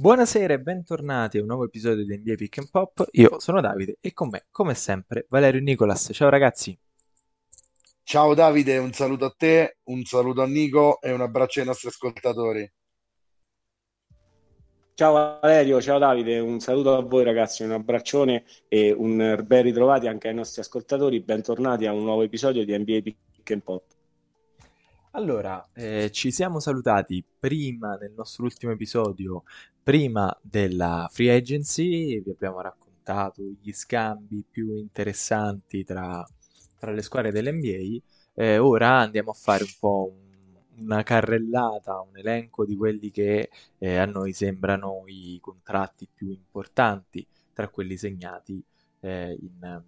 Buonasera e bentornati a un nuovo episodio di NBA Pick and Pop. Io sono Davide e con me, come sempre, Valerio Nicolas. Ciao ragazzi. Ciao Davide, un saluto a te, un saluto a Nico e un abbraccio ai nostri ascoltatori. Ciao Valerio, ciao Davide, un saluto a voi ragazzi, un abbraccione e un ben ritrovati anche ai nostri ascoltatori. Bentornati a un nuovo episodio di NBA Pick and Pop. Allora, eh, ci siamo salutati prima nel nostro ultimo episodio, prima della free agency, vi abbiamo raccontato gli scambi più interessanti tra, tra le squadre dell'NBA. Eh, ora andiamo a fare un po' un, una carrellata, un elenco di quelli che eh, a noi sembrano i contratti più importanti tra quelli segnati eh, in,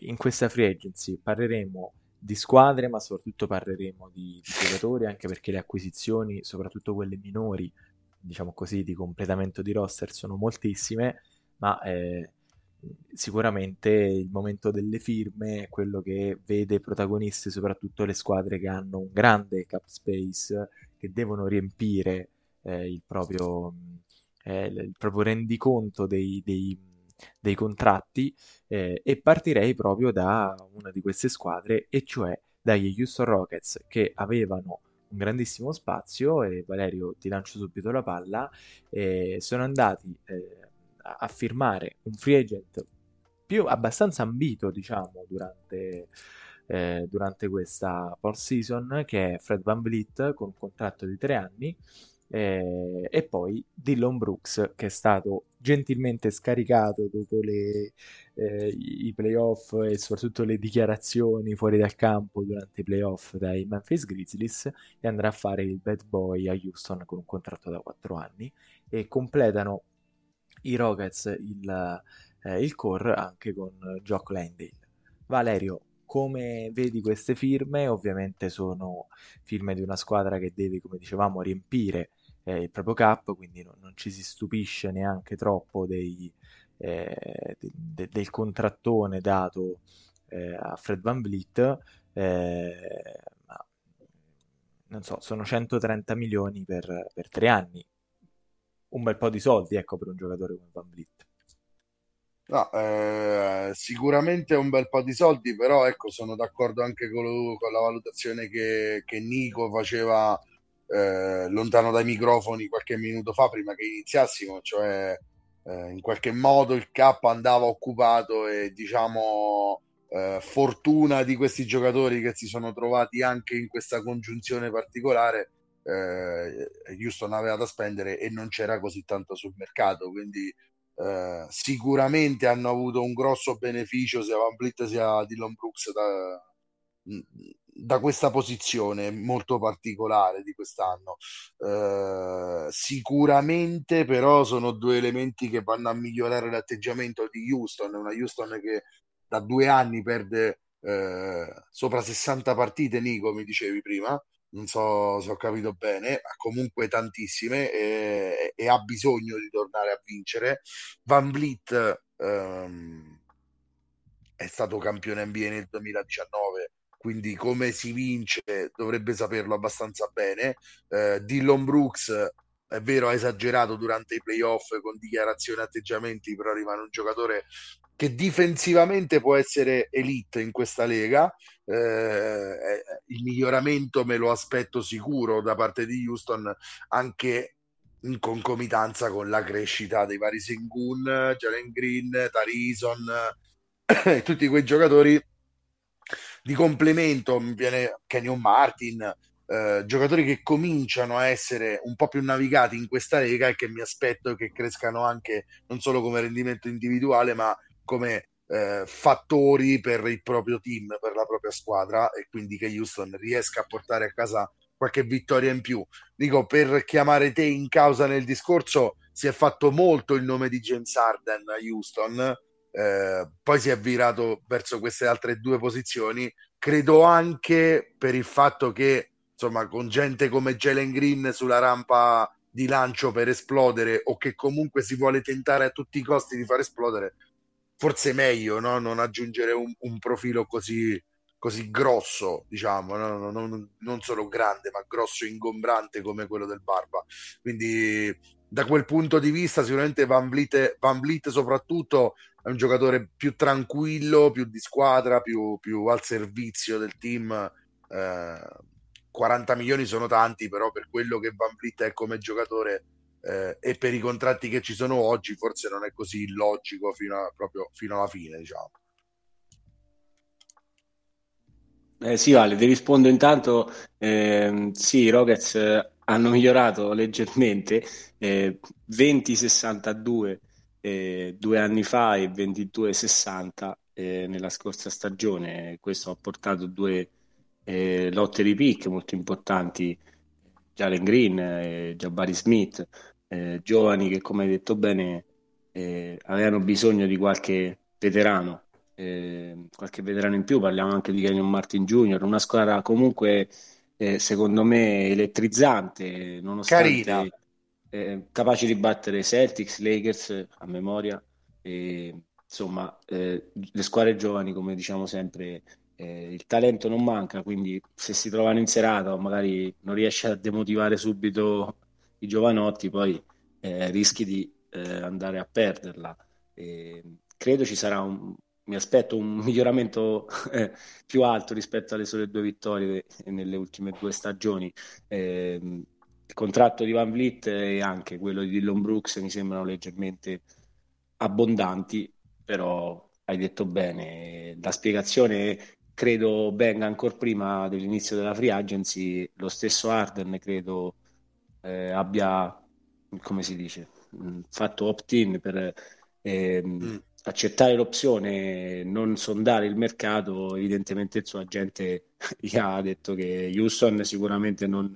in questa free agency. Parleremo di squadre, ma soprattutto parleremo di, di giocatori, anche perché le acquisizioni, soprattutto quelle minori, diciamo così, di completamento di roster sono moltissime, ma eh, sicuramente il momento delle firme è quello che vede protagoniste soprattutto le squadre che hanno un grande cap space, che devono riempire eh, il, proprio, eh, il proprio rendiconto dei, dei dei contratti eh, e partirei proprio da una di queste squadre e cioè dagli Houston Rockets che avevano un grandissimo spazio e Valerio ti lancio subito la palla eh, sono andati eh, a firmare un free agent più abbastanza ambito diciamo durante, eh, durante questa post season che è Fred Van Vliet con un contratto di tre anni eh, e poi Dillon Brooks che è stato gentilmente scaricato dopo le, eh, i playoff e soprattutto le dichiarazioni fuori dal campo durante i playoff dai Memphis Grizzlies e andrà a fare il bad boy a Houston con un contratto da 4 anni e completano i Rockets il, eh, il core anche con Jock Landale. Valerio, come vedi queste firme? Ovviamente sono firme di una squadra che deve, come dicevamo, riempire eh, il proprio cap, quindi no, non ci si stupisce neanche troppo dei, eh, de, de, del contrattone dato eh, a Fred Van Vliet, eh, non so, sono 130 milioni per, per tre anni, un bel po' di soldi, ecco, per un giocatore come Van Vliet. No, eh, sicuramente un bel po' di soldi, però ecco, sono d'accordo anche con, con la valutazione che, che Nico faceva eh, lontano dai microfoni qualche minuto fa prima che iniziassimo, cioè eh, in qualche modo il cap andava occupato e diciamo eh, fortuna di questi giocatori che si sono trovati anche in questa congiunzione particolare. Eh, Houston aveva da spendere e non c'era così tanto sul mercato, quindi eh, sicuramente hanno avuto un grosso beneficio sia Van Vliet sia Dylan Brooks da, da questa posizione molto particolare di quest'anno. Eh, sicuramente però sono due elementi che vanno a migliorare l'atteggiamento di Houston, una Houston che da due anni perde eh, sopra 60 partite, Nico mi dicevi prima, non so se ho capito bene, ma comunque tantissime e, e ha bisogno di tornare a vincere. Van Vliet ehm, è stato campione NBA nel 2019 quindi come si vince dovrebbe saperlo abbastanza bene. Eh, Dillon Brooks è vero, ha esagerato durante i playoff con dichiarazioni e atteggiamenti, però rimane un giocatore che difensivamente può essere elite in questa lega. Eh, il miglioramento me lo aspetto sicuro da parte di Houston, anche in concomitanza con la crescita dei vari Sengun, Jalen Green, Tarison tutti quei giocatori di complemento mi viene Kenyon Martin, eh, giocatori che cominciano a essere un po' più navigati in questa lega e che mi aspetto che crescano anche non solo come rendimento individuale, ma come eh, fattori per il proprio team, per la propria squadra e quindi che Houston riesca a portare a casa qualche vittoria in più. Dico, per chiamare te in causa nel discorso, si è fatto molto il nome di James Harden a Houston, eh, poi si è virato verso queste altre due posizioni. Credo anche per il fatto che, insomma, con gente come Jalen Green sulla rampa di lancio per esplodere o che comunque si vuole tentare a tutti i costi di far esplodere, forse è meglio no? non aggiungere un, un profilo così, così grosso, diciamo, no? non, non, solo grande, ma grosso e ingombrante come quello del Barba. Quindi da quel punto di vista sicuramente Van Vliet, Van Vliet soprattutto è un giocatore più tranquillo, più di squadra, più, più al servizio del team. Eh, 40 milioni sono tanti, però per quello che Van Vliet è come giocatore eh, e per i contratti che ci sono oggi forse non è così logico fino, a, proprio, fino alla fine, diciamo. Eh, sì, Vale, ti rispondo intanto. Eh, sì, i Rockets eh, hanno migliorato leggermente, eh, 20-62 eh, due anni fa e 22-60 eh, nella scorsa stagione. Questo ha portato due eh, lotte di pick molto importanti, Jalen Green e Jabari Smith, giovani che, come hai detto bene, avevano bisogno di qualche veterano qualche veterano in più, parliamo anche di Kenyon Martin Jr., una squadra comunque secondo me elettrizzante, nonostante eh, capace di battere Celtics, Lakers a memoria, e, insomma eh, le squadre giovani come diciamo sempre eh, il talento non manca, quindi se si trovano in serata o magari non riesce a demotivare subito i giovanotti, poi eh, rischi di andare a perderla. E credo ci sarà un, mi aspetto un miglioramento eh, più alto rispetto alle sole due vittorie nelle ultime due stagioni. Eh, il contratto di Van Vliet e anche quello di Dillon Brooks mi sembrano leggermente abbondanti, però hai detto bene, la spiegazione credo venga ancora prima dell'inizio della free agency, lo stesso Arden credo eh, abbia, come si dice, fatto opt-in per... Eh, mm. accettare l'opzione, non sondare il mercato, evidentemente il suo agente gli ha detto che Houston sicuramente non,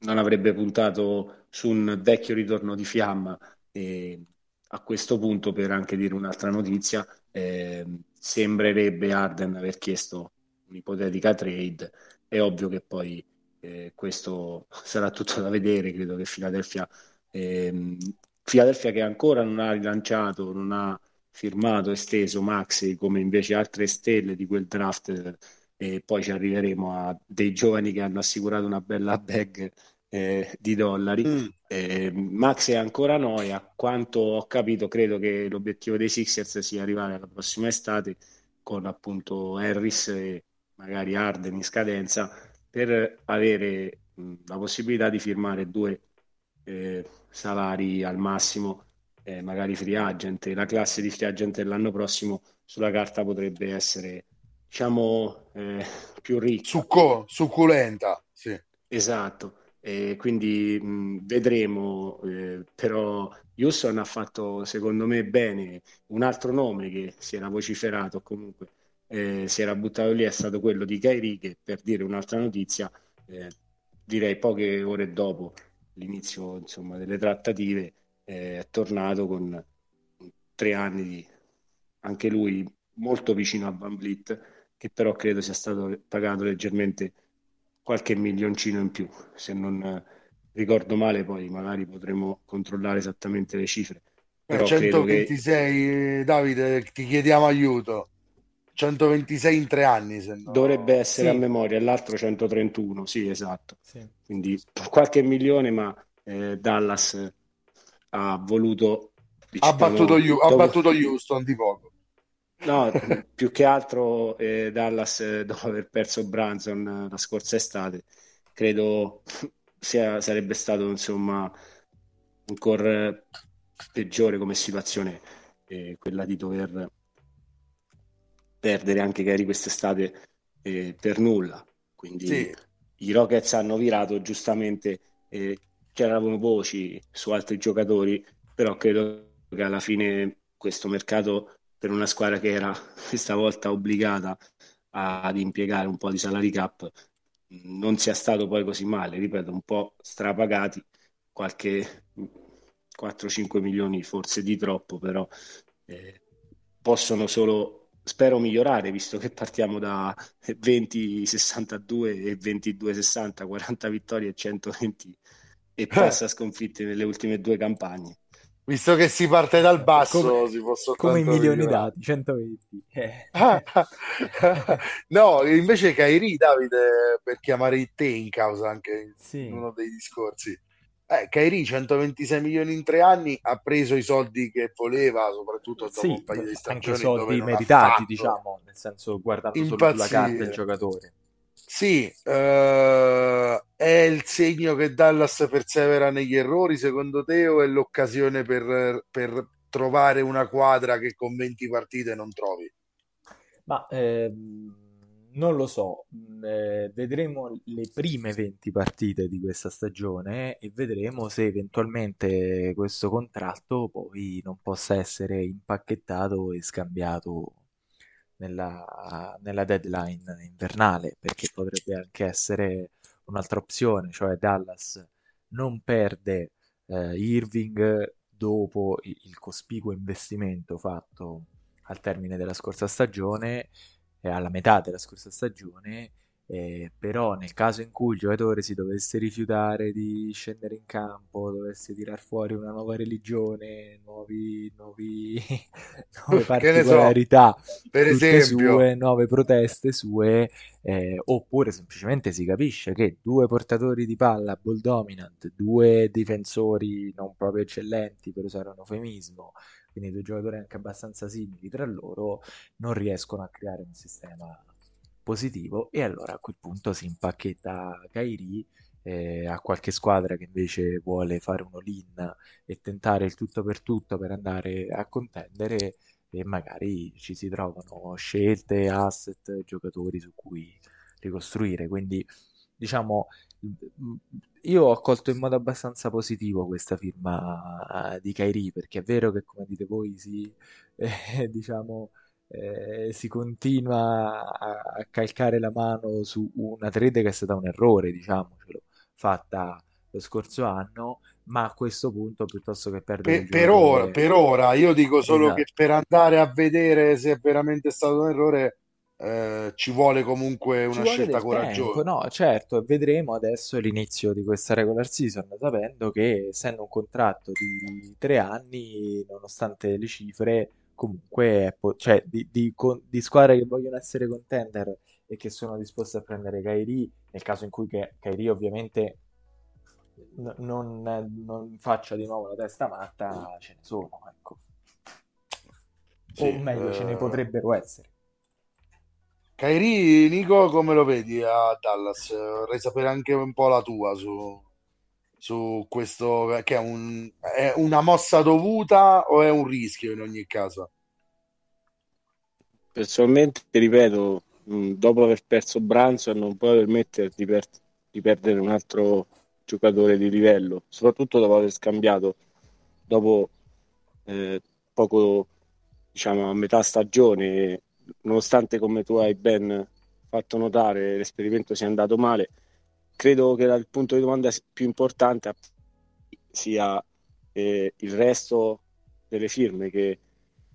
non avrebbe puntato su un vecchio ritorno di fiamma. E a questo punto, per anche dire un'altra notizia, eh, sembrerebbe Arden aver chiesto un'ipotetica trade. È ovvio che poi eh, questo sarà tutto da vedere. Credo che Philadelphia, eh, Philadelphia che ancora non ha rilanciato, non ha firmato, esteso Maxi come invece altre stelle di quel draft e poi ci arriveremo a dei giovani che hanno assicurato una bella bag eh, di dollari. Mm. Eh, Max è ancora noi, a quanto ho capito credo che l'obiettivo dei Sixers sia arrivare alla prossima estate con appunto Harris e magari Arden in scadenza per avere mh, la possibilità di firmare due eh, salari al massimo eh, magari free agent, la classe di free agent dell'anno prossimo sulla carta potrebbe essere, diciamo, eh, più ricca. Succo, succulenta, sì. Esatto, e quindi mh, vedremo, eh, però Houston ha fatto secondo me bene, un altro nome che si era vociferato comunque, eh, si era buttato lì è stato quello di Kairi che per dire un'altra notizia, eh, direi poche ore dopo l'inizio insomma, delle trattative, è tornato con tre anni di anche lui molto vicino a Van Vliet, che però credo sia stato pagato leggermente qualche milioncino in più. Se non ricordo male, poi magari potremo controllare esattamente le cifre. Per 126, che... Davide, ti chiediamo aiuto. 126 in tre anni. Se no... Dovrebbe essere sì. a memoria, l'altro 131, sì, esatto. Sì. Quindi qualche milione, ma eh, Dallas ha voluto... Ha battuto, dopo... ha battuto Houston di poco. No, più che altro eh, Dallas, eh, dopo aver perso Branson eh, la scorsa estate, credo sia, sarebbe stato insomma ancora peggiore come situazione eh, quella di dover perdere anche Gary quest'estate eh, per nulla. Quindi sì. i Rockets hanno virato giustamente eh, c'erano voci su altri giocatori, però credo che alla fine questo mercato per una squadra che era questa volta obbligata ad impiegare un po' di salary cap non sia stato poi così male, ripeto, un po' strapagati, qualche 4-5 milioni forse di troppo, però eh, possono solo, spero migliorare, visto che partiamo da 20-62 e 22-60, 40 vittorie e 120 e passa sconfitte nelle ultime due campagne. Visto che si parte dal basso, come, si può come i milioni migliorare. dati, 120. Eh. no, invece Kairi, Davide, per chiamare te in causa anche sì. in uno dei discorsi. Eh, Kairi 126 milioni in tre anni ha preso i soldi che voleva, soprattutto dopo sì, un paio di stagioni. Anche soldi meritati, diciamo, nel senso guardando solo sulla carta il giocatore. Sì, uh, è il segno che Dallas persevera negli errori, secondo te, o è l'occasione per, per trovare una quadra che con 20 partite non trovi? Ma ehm, non lo so, mm, eh, vedremo le prime 20 partite di questa stagione e vedremo se eventualmente questo contratto poi non possa essere impacchettato e scambiato nella, nella deadline invernale, perché potrebbe anche essere un'altra opzione, cioè Dallas non perde eh, Irving dopo il cospicuo investimento fatto al termine della scorsa stagione, eh, alla metà della scorsa stagione, eh, però nel caso in cui il giocatore si dovesse rifiutare di scendere in campo, dovesse tirar fuori una nuova religione, nuovi, nuovi, nuove particolarità, so, per esempio, sue, nuove proteste sue, eh, oppure semplicemente si capisce che due portatori di palla ball dominant, due difensori non proprio eccellenti per usare un eufemismo, quindi due giocatori anche abbastanza simili tra loro, non riescono a creare un sistema positivo e allora a quel punto si impacchetta Kairi eh, a qualche squadra che invece vuole fare un all-in e tentare il tutto per tutto per andare a contendere e magari ci si trovano scelte, asset, giocatori su cui ricostruire. Quindi diciamo io ho accolto in modo abbastanza positivo questa firma di Kairi perché è vero che come dite voi si eh, diciamo eh, si continua a, a, calcare la mano su una trade che è stata un errore, diciamocelo, fatta lo scorso anno, ma a questo punto piuttosto che perdere per, per ora, per ora, io dico solo esatto. che per andare a vedere se è veramente stato un errore eh, ci vuole comunque una vuole scelta coraggiosa. No, certo, vedremo adesso l'inizio di questa regular season, sapendo che essendo un contratto di tre anni, nonostante le cifre, comunque cioè, di, di, di, squadre che vogliono essere contender e che sono disposte a prendere Kairi nel caso in cui Kairi ovviamente n- non, non, faccia di nuovo la testa matta ce ne sono ecco. Sì, o meglio eh... ce ne eh. potrebbero essere Kairi Nico come lo vedi a Dallas vorrei sapere anche un po' la tua su, su questo che è, un, è una mossa dovuta o è un rischio in ogni caso? Personalmente, ripeto, dopo aver perso Branson non puoi permettere di, per- di perdere un altro giocatore di livello, soprattutto dopo aver scambiato dopo eh, poco, diciamo, a metà stagione, nonostante come tu hai ben fatto notare l'esperimento sia andato male, credo che dal punto di domanda più importante sia eh, il resto delle firme che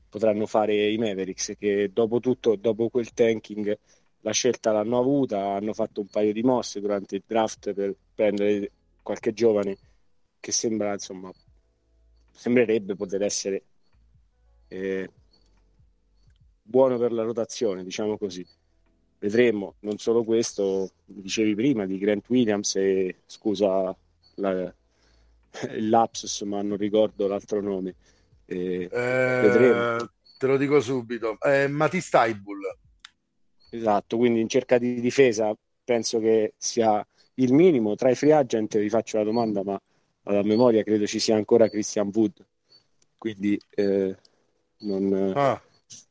potranno fare i Mavericks, che dopo tutto, dopo quel tanking, la scelta l'hanno avuta, hanno fatto un paio di mosse durante il draft per prendere qualche giovane che sembra, insomma, sembrerebbe poter essere eh, buono per la rotazione, diciamo così vedremo. Non solo questo, dicevi prima di Grant Williams e scusa la, il lapsus, ma non ricordo l'altro nome. Eh, vedremo. Te lo dico subito, eh, Matisse Taibul. Esatto, quindi in cerca di difesa penso che sia il minimo. Tra i free agent vi faccio la domanda, ma alla memoria credo ci sia ancora Christian Wood. Quindi eh, non, ah,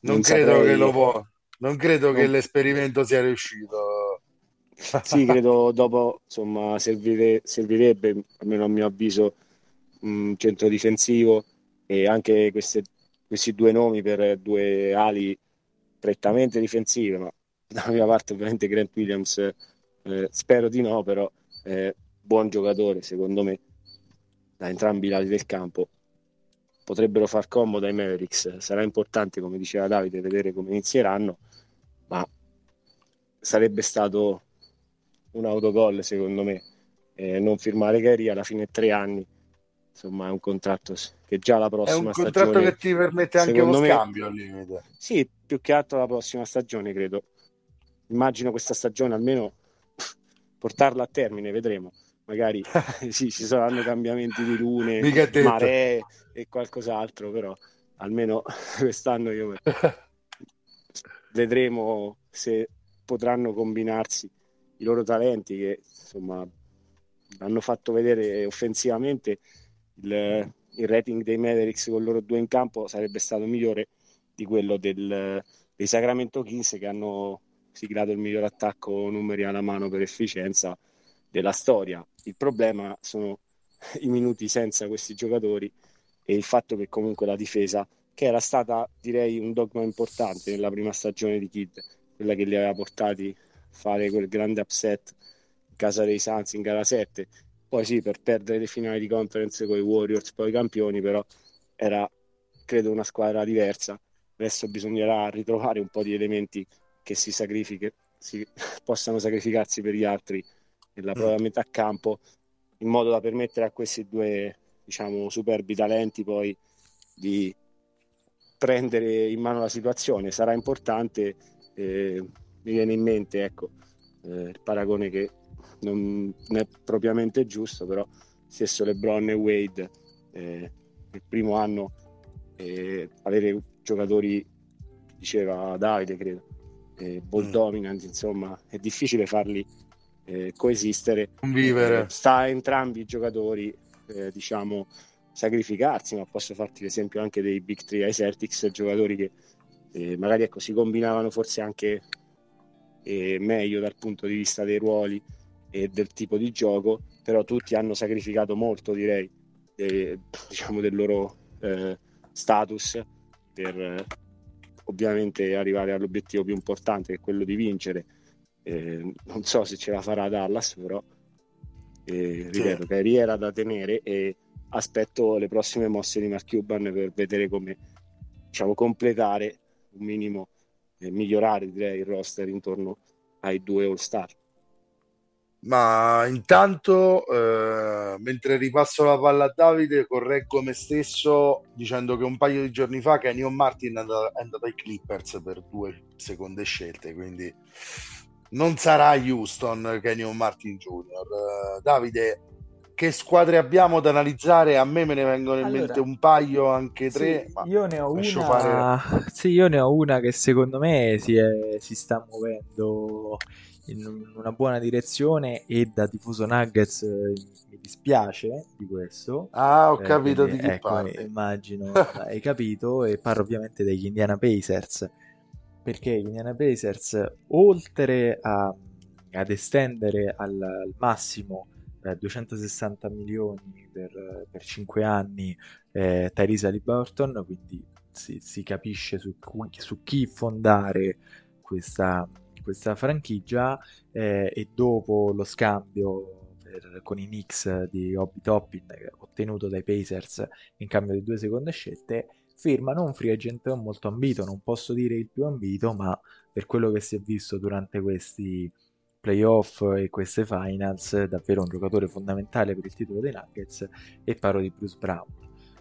non, non, credo saprei... che lo può non credo che l'esperimento sia riuscito. sì, credo dopo insomma servire, servirebbe, almeno a mio avviso, un centro difensivo e anche queste, questi due nomi per due ali prettamente difensive, ma dalla mia parte ovviamente Grant Williams eh, spero di no, però eh, buon giocatore secondo me da entrambi i lati del campo potrebbero far comodo ai Mavericks. Sarà importante, come diceva Davide, vedere come inizieranno, ma sarebbe stato un autogol secondo me. Eh, non firmare Gary alla fine tre anni insomma è un contratto che già la prossima stagione... È un contratto stagione, che ti permette anche uno me, scambio al limite. Sì, più che altro la prossima stagione credo. Immagino questa stagione almeno portarla a termine, vedremo. Magari sì, ci saranno cambiamenti di lune, maree e qualcos'altro, però almeno quest'anno io vedremo se potranno combinarsi i loro talenti che insomma hanno fatto vedere offensivamente il, il rating dei Mavericks con loro due in campo sarebbe stato migliore di quello del, dei Sacramento Kings che hanno siglato il miglior attacco numeri alla mano per efficienza della storia. Il problema sono i minuti senza questi giocatori e il fatto che comunque la difesa, che era stata direi un dogma importante nella prima stagione di Kid, quella che li aveva portati a fare quel grande upset in casa dei Suns in gara 7, poi sì per perdere le finali di conference con i Warriors, poi i campioni, però era credo una squadra diversa. Adesso bisognerà ritrovare un po' di elementi che si, sacrifichi, si possano sacrificarsi per gli altri nella mm. metà campo in modo da permettere a questi due diciamo superbi talenti poi di prendere in mano la situazione sarà importante eh, mi viene in mente ecco eh, il paragone che non, è propriamente giusto però stesso LeBron e Wade eh, il primo anno eh, avere giocatori diceva Davide credo eh, ball mm. dominant insomma è difficile farli eh, coesistere. Convivere. Eh, sta a entrambi i giocatori, eh, diciamo, sacrificarsi, ma posso farti l'esempio anche dei Big Three ai Celtics, giocatori che eh, magari ecco, si combinavano forse anche eh, meglio dal punto di vista dei ruoli e del tipo di gioco, però tutti hanno sacrificato molto, direi, eh, diciamo, del loro status per ovviamente arrivare all'obiettivo più importante che è quello di vincere eh, non so se ce la farà Dallas, però eh, ripeto, sì. era da tenere e aspetto le prossime mosse di Mark Cuban per vedere come diciamo, completare un minimo e migliorare direi il roster intorno ai due All Star. Ma intanto, eh, mentre ripasso la palla a Davide, correggo me stesso dicendo che un paio di giorni fa Kenyon Martin è andato, è andato ai Clippers per due seconde scelte, quindi non sarà Houston Kenyon Martin Jr. Uh, eh, Davide, che squadre abbiamo da analizzare? A me me ne vengono in allora, mente un paio, anche tre. Sì, io ne ho una. Fare... Sì, io ne ho una che secondo me si, è, si sta muovendo in una buona direzione e da tifoso Nuggets eh, mi dispiace di questo. Ah, ho eh, capito quindi, di chi ecco, parli. Immagino hai capito e parlo ovviamente degli Indiana Pacers perché gli Indiana Pacers, oltre a, ad estendere al, al massimo eh, 260 milioni per, per 5 anni eh, Tyrese Halliburton, quindi si, si capisce su, su, chi fondare questa, questa franchigia eh, e dopo lo scambio per, con i Knicks di Hobby Toppin ottenuto dai Pacers in cambio di due seconde scelte firmano un free agent molto ambito, non posso dire il più ambito, ma per quello che si è visto durante questi playoff e queste finals, davvero un giocatore fondamentale per il titolo dei Nuggets e parlo di Bruce Brown.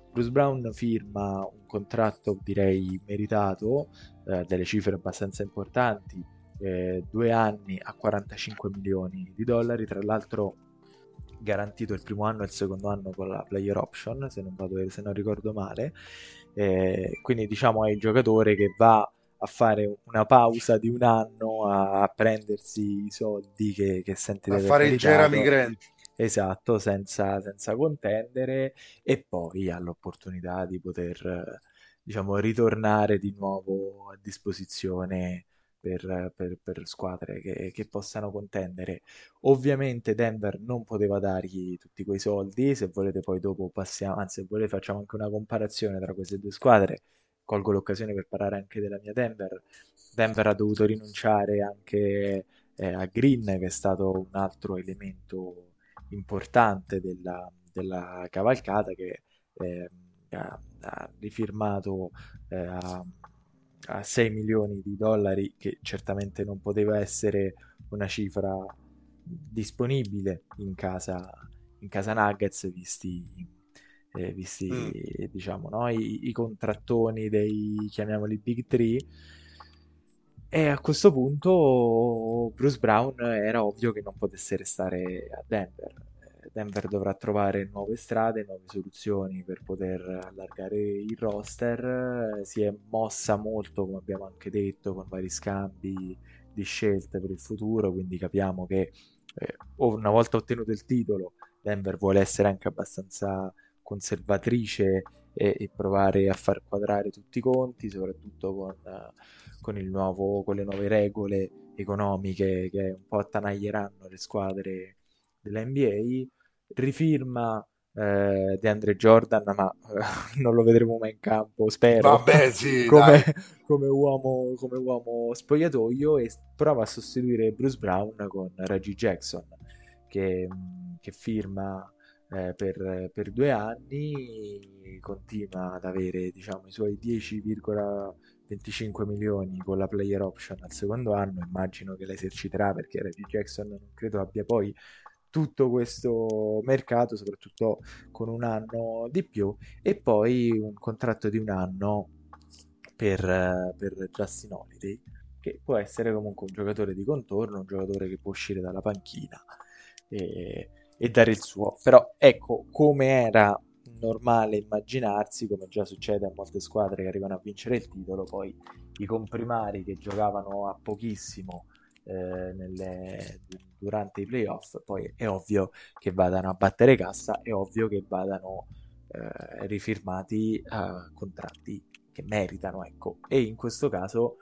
Bruce Brown firma un contratto direi meritato, eh, delle cifre abbastanza importanti, eh, due anni a 45 milioni di dollari, tra l'altro garantito il primo anno e il secondo anno con la player option, se non, vado, se non ricordo male, eh, quindi diciamo è il giocatore che va a fare una pausa di un anno a, a prendersi i soldi che, che sente a fare il Jeremy Grant. Esatto senza, senza contendere. E poi ha l'opportunità di poter diciamo ritornare di nuovo a disposizione per, per, per squadre che, che, possano contendere. Ovviamente Denver non poteva dargli tutti quei soldi, se volete poi dopo passiamo, anzi se volete facciamo anche una comparazione tra queste due squadre, colgo l'occasione per parlare anche della mia Denver. Denver ha dovuto rinunciare anche eh, a Green, che è stato un altro elemento importante della, della cavalcata che eh, ha, ha, rifirmato eh, a 6 milioni di dollari, che certamente non poteva essere una cifra disponibile in casa, in casa Nuggets, visti eh, visti mm. diciamo no? I, i, contrattoni dei chiamiamoli Big Three. E a questo punto Bruce Brown era ovvio che non potesse restare a Denver. Denver dovrà trovare nuove strade, nuove soluzioni per poter allargare il roster. Si è mossa molto, come abbiamo anche detto, con vari scambi di scelte per il futuro, quindi capiamo che eh, una volta ottenuto il titolo, Denver vuole essere anche abbastanza conservatrice e, e provare a far quadrare tutti i conti, soprattutto con, con, nuovo, con le nuove regole economiche che un po' attanaglieranno le squadre della NBA. Rifirma eh, di Andre Jordan, ma eh, non lo vedremo mai in campo, spero, Vabbè, sì, come, come, uomo, come, uomo, spogliatoio e prova a sostituire Bruce Brown con Reggie Jackson, che, che firma eh, per, per, due anni, continua ad avere diciamo, i suoi 10,25 milioni con la player option al secondo anno, immagino che la eserciterà perché Reggie Jackson non credo abbia poi tutto questo mercato, soprattutto con un anno di più, e poi un contratto di un anno per, per Justin Holiday, che può essere comunque un giocatore di contorno, un giocatore che può uscire dalla panchina e, e dare il suo. Però ecco, come era normale immaginarsi, come già succede a molte squadre che arrivano a vincere il titolo, poi i comprimari che giocavano a pochissimo eh, nelle, durante i playoff, poi è ovvio che vadano a battere cassa, è ovvio che vadano eh, rifirmati a contratti che meritano, ecco. E in questo caso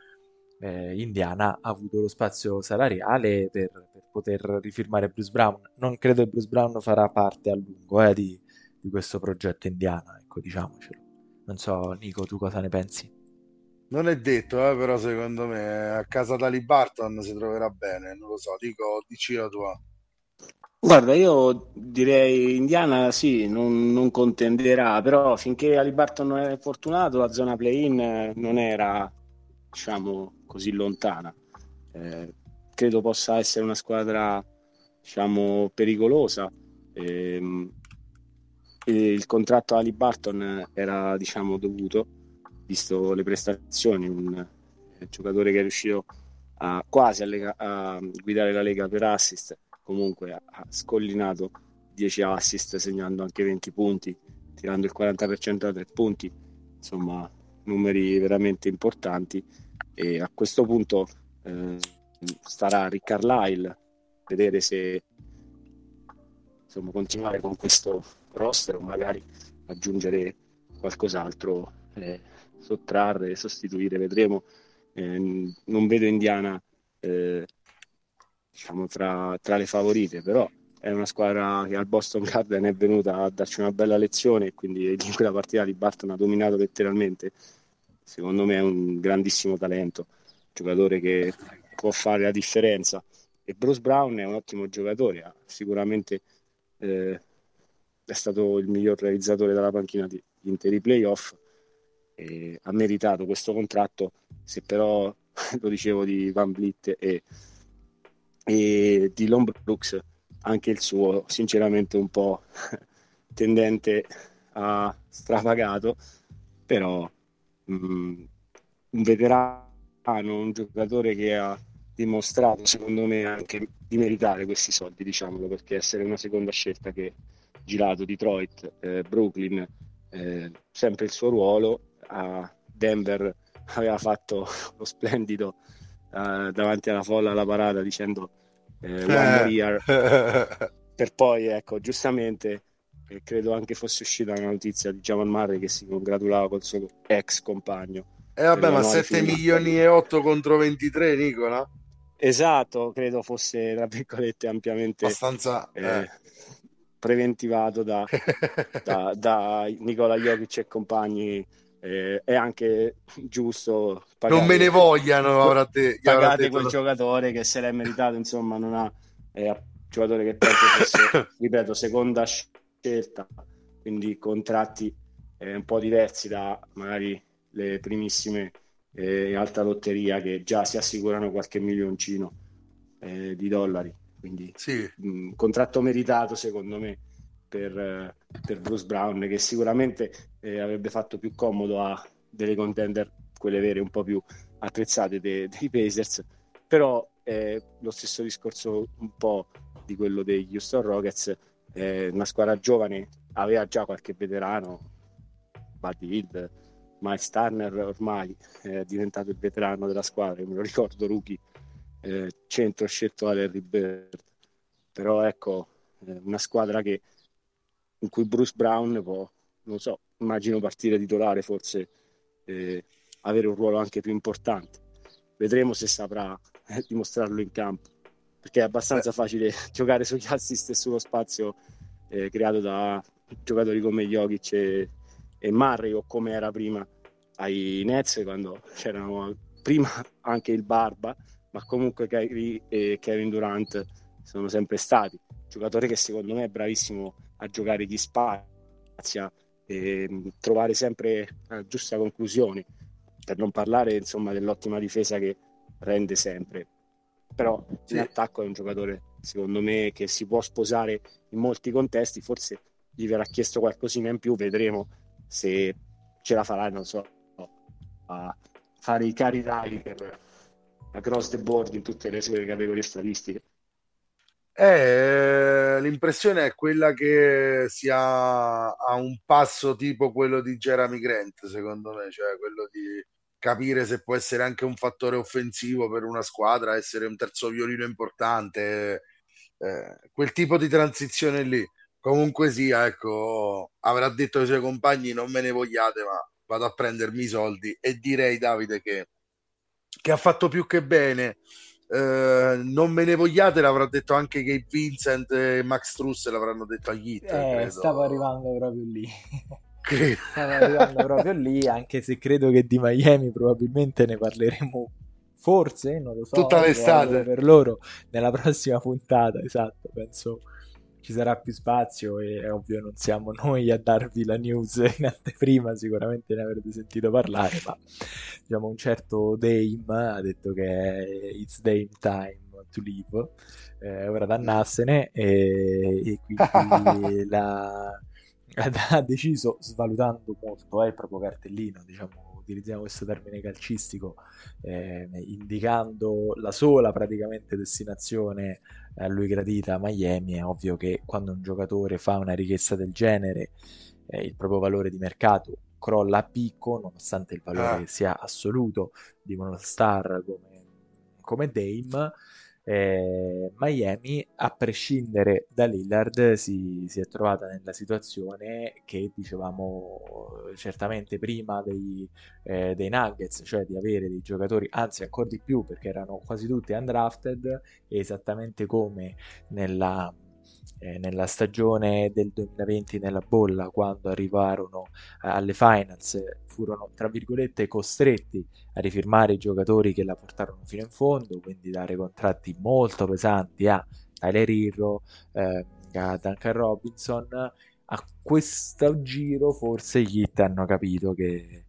eh, Indiana ha avuto lo spazio salariale per, per, poter rifirmare Bruce Brown. Non credo che Bruce Brown farà parte a lungo eh, di, di questo progetto Indiana, ecco, diciamocelo. Non so, Nico, tu cosa ne pensi? Non è detto, eh, però secondo me a casa Tali Barton si troverà bene, non lo so, dico, dici la tua. Guarda, io direi Indiana sì, non, non contenderà, però finché Alibarton non è fortunato la zona play-in non era, diciamo, così lontana. Eh, credo possa essere una squadra, diciamo, pericolosa. Eh, il contratto a Alibarton era, diciamo, dovuto visto le prestazioni, un eh, giocatore che è riuscito a, quasi a, lega, a guidare la Lega per assist, comunque ha scollinato 10 assist segnando anche 20 punti, tirando il 40% da 3 punti, insomma numeri veramente importanti. E a questo punto eh, starà Rick Carlisle vedere se insomma, continuare con questo roster o magari aggiungere qualcos'altro eh, sottrarre, sostituire, vedremo. Eh, non vedo Indiana eh, diciamo tra, tra, le favorite, però è una squadra che al Boston Garden è venuta a darci una bella lezione e quindi in quella partita di Barton ha dominato letteralmente. Secondo me è un grandissimo talento, giocatore che può fare la differenza. E Bruce Brown è un ottimo giocatore, sicuramente eh, è stato il miglior realizzatore della panchina di interi playoff eh, ha meritato questo contratto, se però lo dicevo di Van Vliet e, e di Lon Brooks, anche il suo sinceramente un po' tendente a strapagato, però mh, mm, un veterano, un giocatore che ha dimostrato secondo me anche di meritare questi soldi, diciamolo, perché essere una seconda scelta che girato Detroit, eh, Brooklyn, eh, sempre il suo ruolo a Denver aveva fatto lo splendido uh, davanti alla folla alla parata dicendo eh, one more year. Per poi ecco giustamente eh, credo anche fosse uscita una notizia di Jamal Murray che si congratulava col suo ex compagno. E eh vabbè ma 7 milioni e 8 contro 23 Nicola esatto credo fosse tra virgolette ampiamente abbastanza eh, eh. preventivato da, da, da Nicola Jokic e compagni eh, è anche giusto pagare, non me ne vogliano avrà te, pagate quel giocatore che se l'è meritato insomma non ha è un giocatore che penso fosse ripeto seconda scelta quindi contratti eh, un po' diversi da magari le primissime eh, alta lotteria che già si assicurano qualche milioncino eh, di dollari quindi sì. mh, contratto meritato secondo me per, per Bruce Brown, che sicuramente eh, avrebbe fatto più comodo a delle contender, quelle vere un po' più attrezzate dei, dei Pacers, però è lo stesso discorso un po' di quello degli Houston Rockets, eh, una squadra giovane, aveva già qualche veterano, Buddy Hill, Miles Turner ormai è diventato il veterano della squadra, me lo ricordo rookie, eh, centro scelto da Larry Bird, però ecco, eh, una squadra che in cui Bruce Brown può, non so, immagino partire titolare, forse eh, avere un ruolo anche più importante. Vedremo se saprà eh, dimostrarlo in campo, perché è abbastanza Beh. facile giocare sugli assist e sullo spazio eh, creato da giocatori come Jokic e, e Murray o come era prima ai Nets quando c'erano prima anche il Barba, ma comunque Kyrie e Kevin Durant sono sempre stati giocatore che secondo me è bravissimo a giocare chi spazia e mm, trovare sempre la giusta conclusione per non parlare insomma dell'ottima difesa che rende sempre però sì. in attacco è un giocatore secondo me che si può sposare in molti contesti forse gli verrà chiesto qualcosina in più vedremo se ce la farà non so a fare i cari rider across the board in tutte le sue categorie statistiche eh, l'impressione è quella che sia a un passo tipo quello di Jeremy Grant, secondo me, cioè quello di capire se può essere anche un fattore offensivo per una squadra, essere un terzo violino importante, eh, quel tipo di transizione lì. Comunque sia, ecco, avrà detto ai suoi compagni non me ne vogliate, ma vado a prendermi i soldi e direi Davide che, che ha fatto più che bene eh, non me ne vogliate l'avrà detto anche Gabe Vincent e Max Truss l'avranno detto agli hit eh, stavo arrivando proprio lì. Stavo arrivando proprio lì anche se credo che di Miami probabilmente ne parleremo forse non lo so tutta l'estate. per loro nella prossima puntata esatto penso ci sarà più spazio e è ovvio non siamo noi a darvi la news in anteprima, sicuramente ne avrete sentito parlare, ma diciamo un certo Dame ha detto che it's Dame time to leave, eh, è ora andarsene e, e quindi la, ha deciso, svalutando molto eh, il proprio cartellino, diciamo utilizziamo questo termine calcistico, eh, indicando la sola praticamente destinazione a lui gradita Miami, è ovvio che quando un giocatore fa una richiesta del genere, eh, il proprio valore di mercato crolla a picco, nonostante il valore ah. sia assoluto di uno star come, come Dame eh, Miami, a prescindere da Lillard, si, si, è trovata nella situazione che dicevamo certamente prima dei, eh, dei, Nuggets, cioè di avere dei giocatori, anzi ancora di più perché erano quasi tutti undrafted, esattamente come nella eh, nella stagione del 2020 nella bolla, quando arrivarono eh, alle finals, furono tra virgolette costretti a rifirmare i giocatori che la portarono fino in fondo, quindi dare contratti molto pesanti a Tyler Hero, eh, a Duncan Robinson. A questo giro forse gli Heat hanno capito che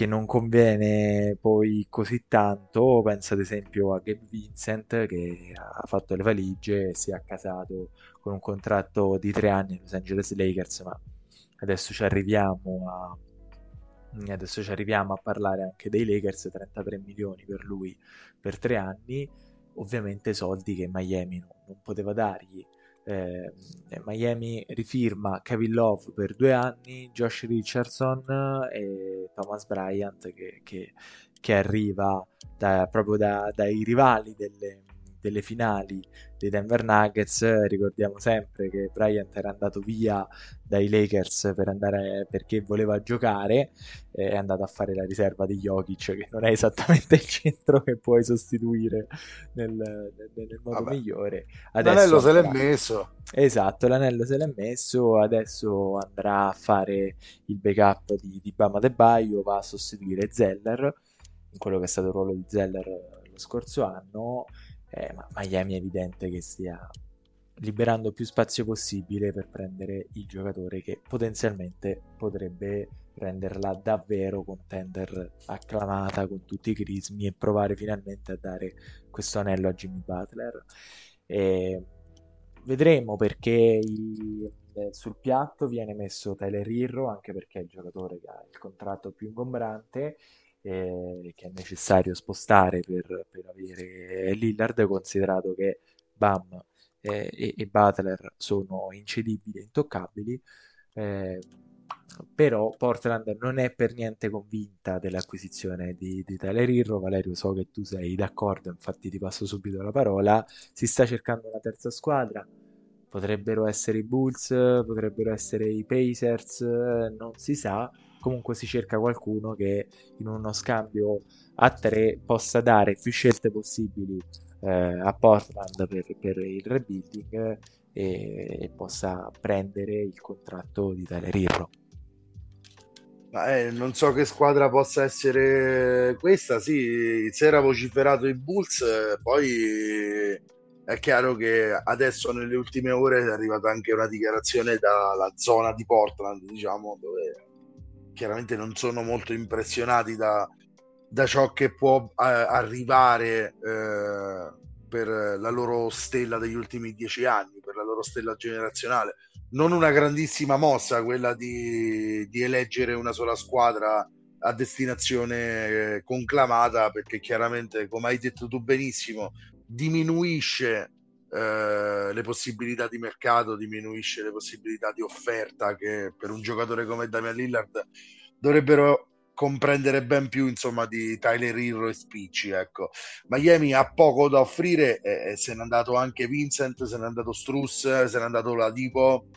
che non conviene poi così tanto. Penso ad esempio a Gabe Vincent che ha fatto le valigie e si è accasato con un contratto di tre anni Los Angeles Lakers, ma adesso ci arriviamo a adesso ci arriviamo a parlare anche dei Lakers, 33 milioni per lui per tre anni, ovviamente soldi che Miami non, non poteva dargli. Eh, Miami rifirma Kevin Love per due anni, Josh Richardson e Thomas Bryant che, che, che arriva da, proprio da, dai rivali delle, delle finali dei Denver Nuggets, ricordiamo sempre che Bryant era andato via dai Lakers per andare, perché voleva giocare, è andato a fare la riserva di Jokic, che non è esattamente il centro che puoi sostituire nel, nel, nel modo Vabbè. migliore. Adesso l'anello se l'è messo. Esatto, l'anello se l'è messo, adesso andrà a fare il backup di, di Bama De Baio, va a sostituire Zeller, in quello che è stato il ruolo di Zeller lo scorso anno eh, ma Miami è evidente che stia liberando più spazio possibile per prendere il giocatore che potenzialmente potrebbe renderla davvero contender acclamata con tutti i crismi e provare finalmente a dare questo anello a Jimmy Butler. E vedremo perché i, sul piatto viene messo Tyler Hirro, anche perché è il giocatore che ha il contratto più ingombrante, eh, che è necessario spostare per, per avere Lillard, considerato che Bam eh, e, e, Butler sono incedibili e intoccabili. Eh, però Portland non è per niente convinta dell'acquisizione di, di Tyler Hirro. Valerio, so che tu sei d'accordo, infatti ti passo subito la parola. Si sta cercando una terza squadra. Potrebbero essere i Bulls, potrebbero essere i Pacers, non si sa. Comunque si cerca qualcuno che in uno scambio a tre possa dare più scelte possibili eh, a Portland per, per il rebuilding e, e, possa prendere il contratto di Tyler Hirro. Eh, non so che squadra possa essere questa, sì, si era vociferato i Bulls, poi è chiaro che adesso nelle ultime ore è arrivata anche una dichiarazione dalla zona di Portland, diciamo, dove chiaramente non sono molto impressionati da, da ciò che può eh, arrivare eh, per la loro stella degli ultimi dieci anni, per la loro stella generazionale. Non una grandissima mossa quella di, di eleggere una sola squadra a destinazione eh, conclamata perché chiaramente come hai detto tu benissimo diminuisce eh, le possibilità di mercato diminuisce le possibilità di offerta che per un giocatore come Damian Lillard dovrebbero comprendere ben più insomma di Tyler Hero e Spicci ecco. Miami ha poco da offrire e, se n'è andato anche Vincent se n'è andato Struss se n'è andato Ladipo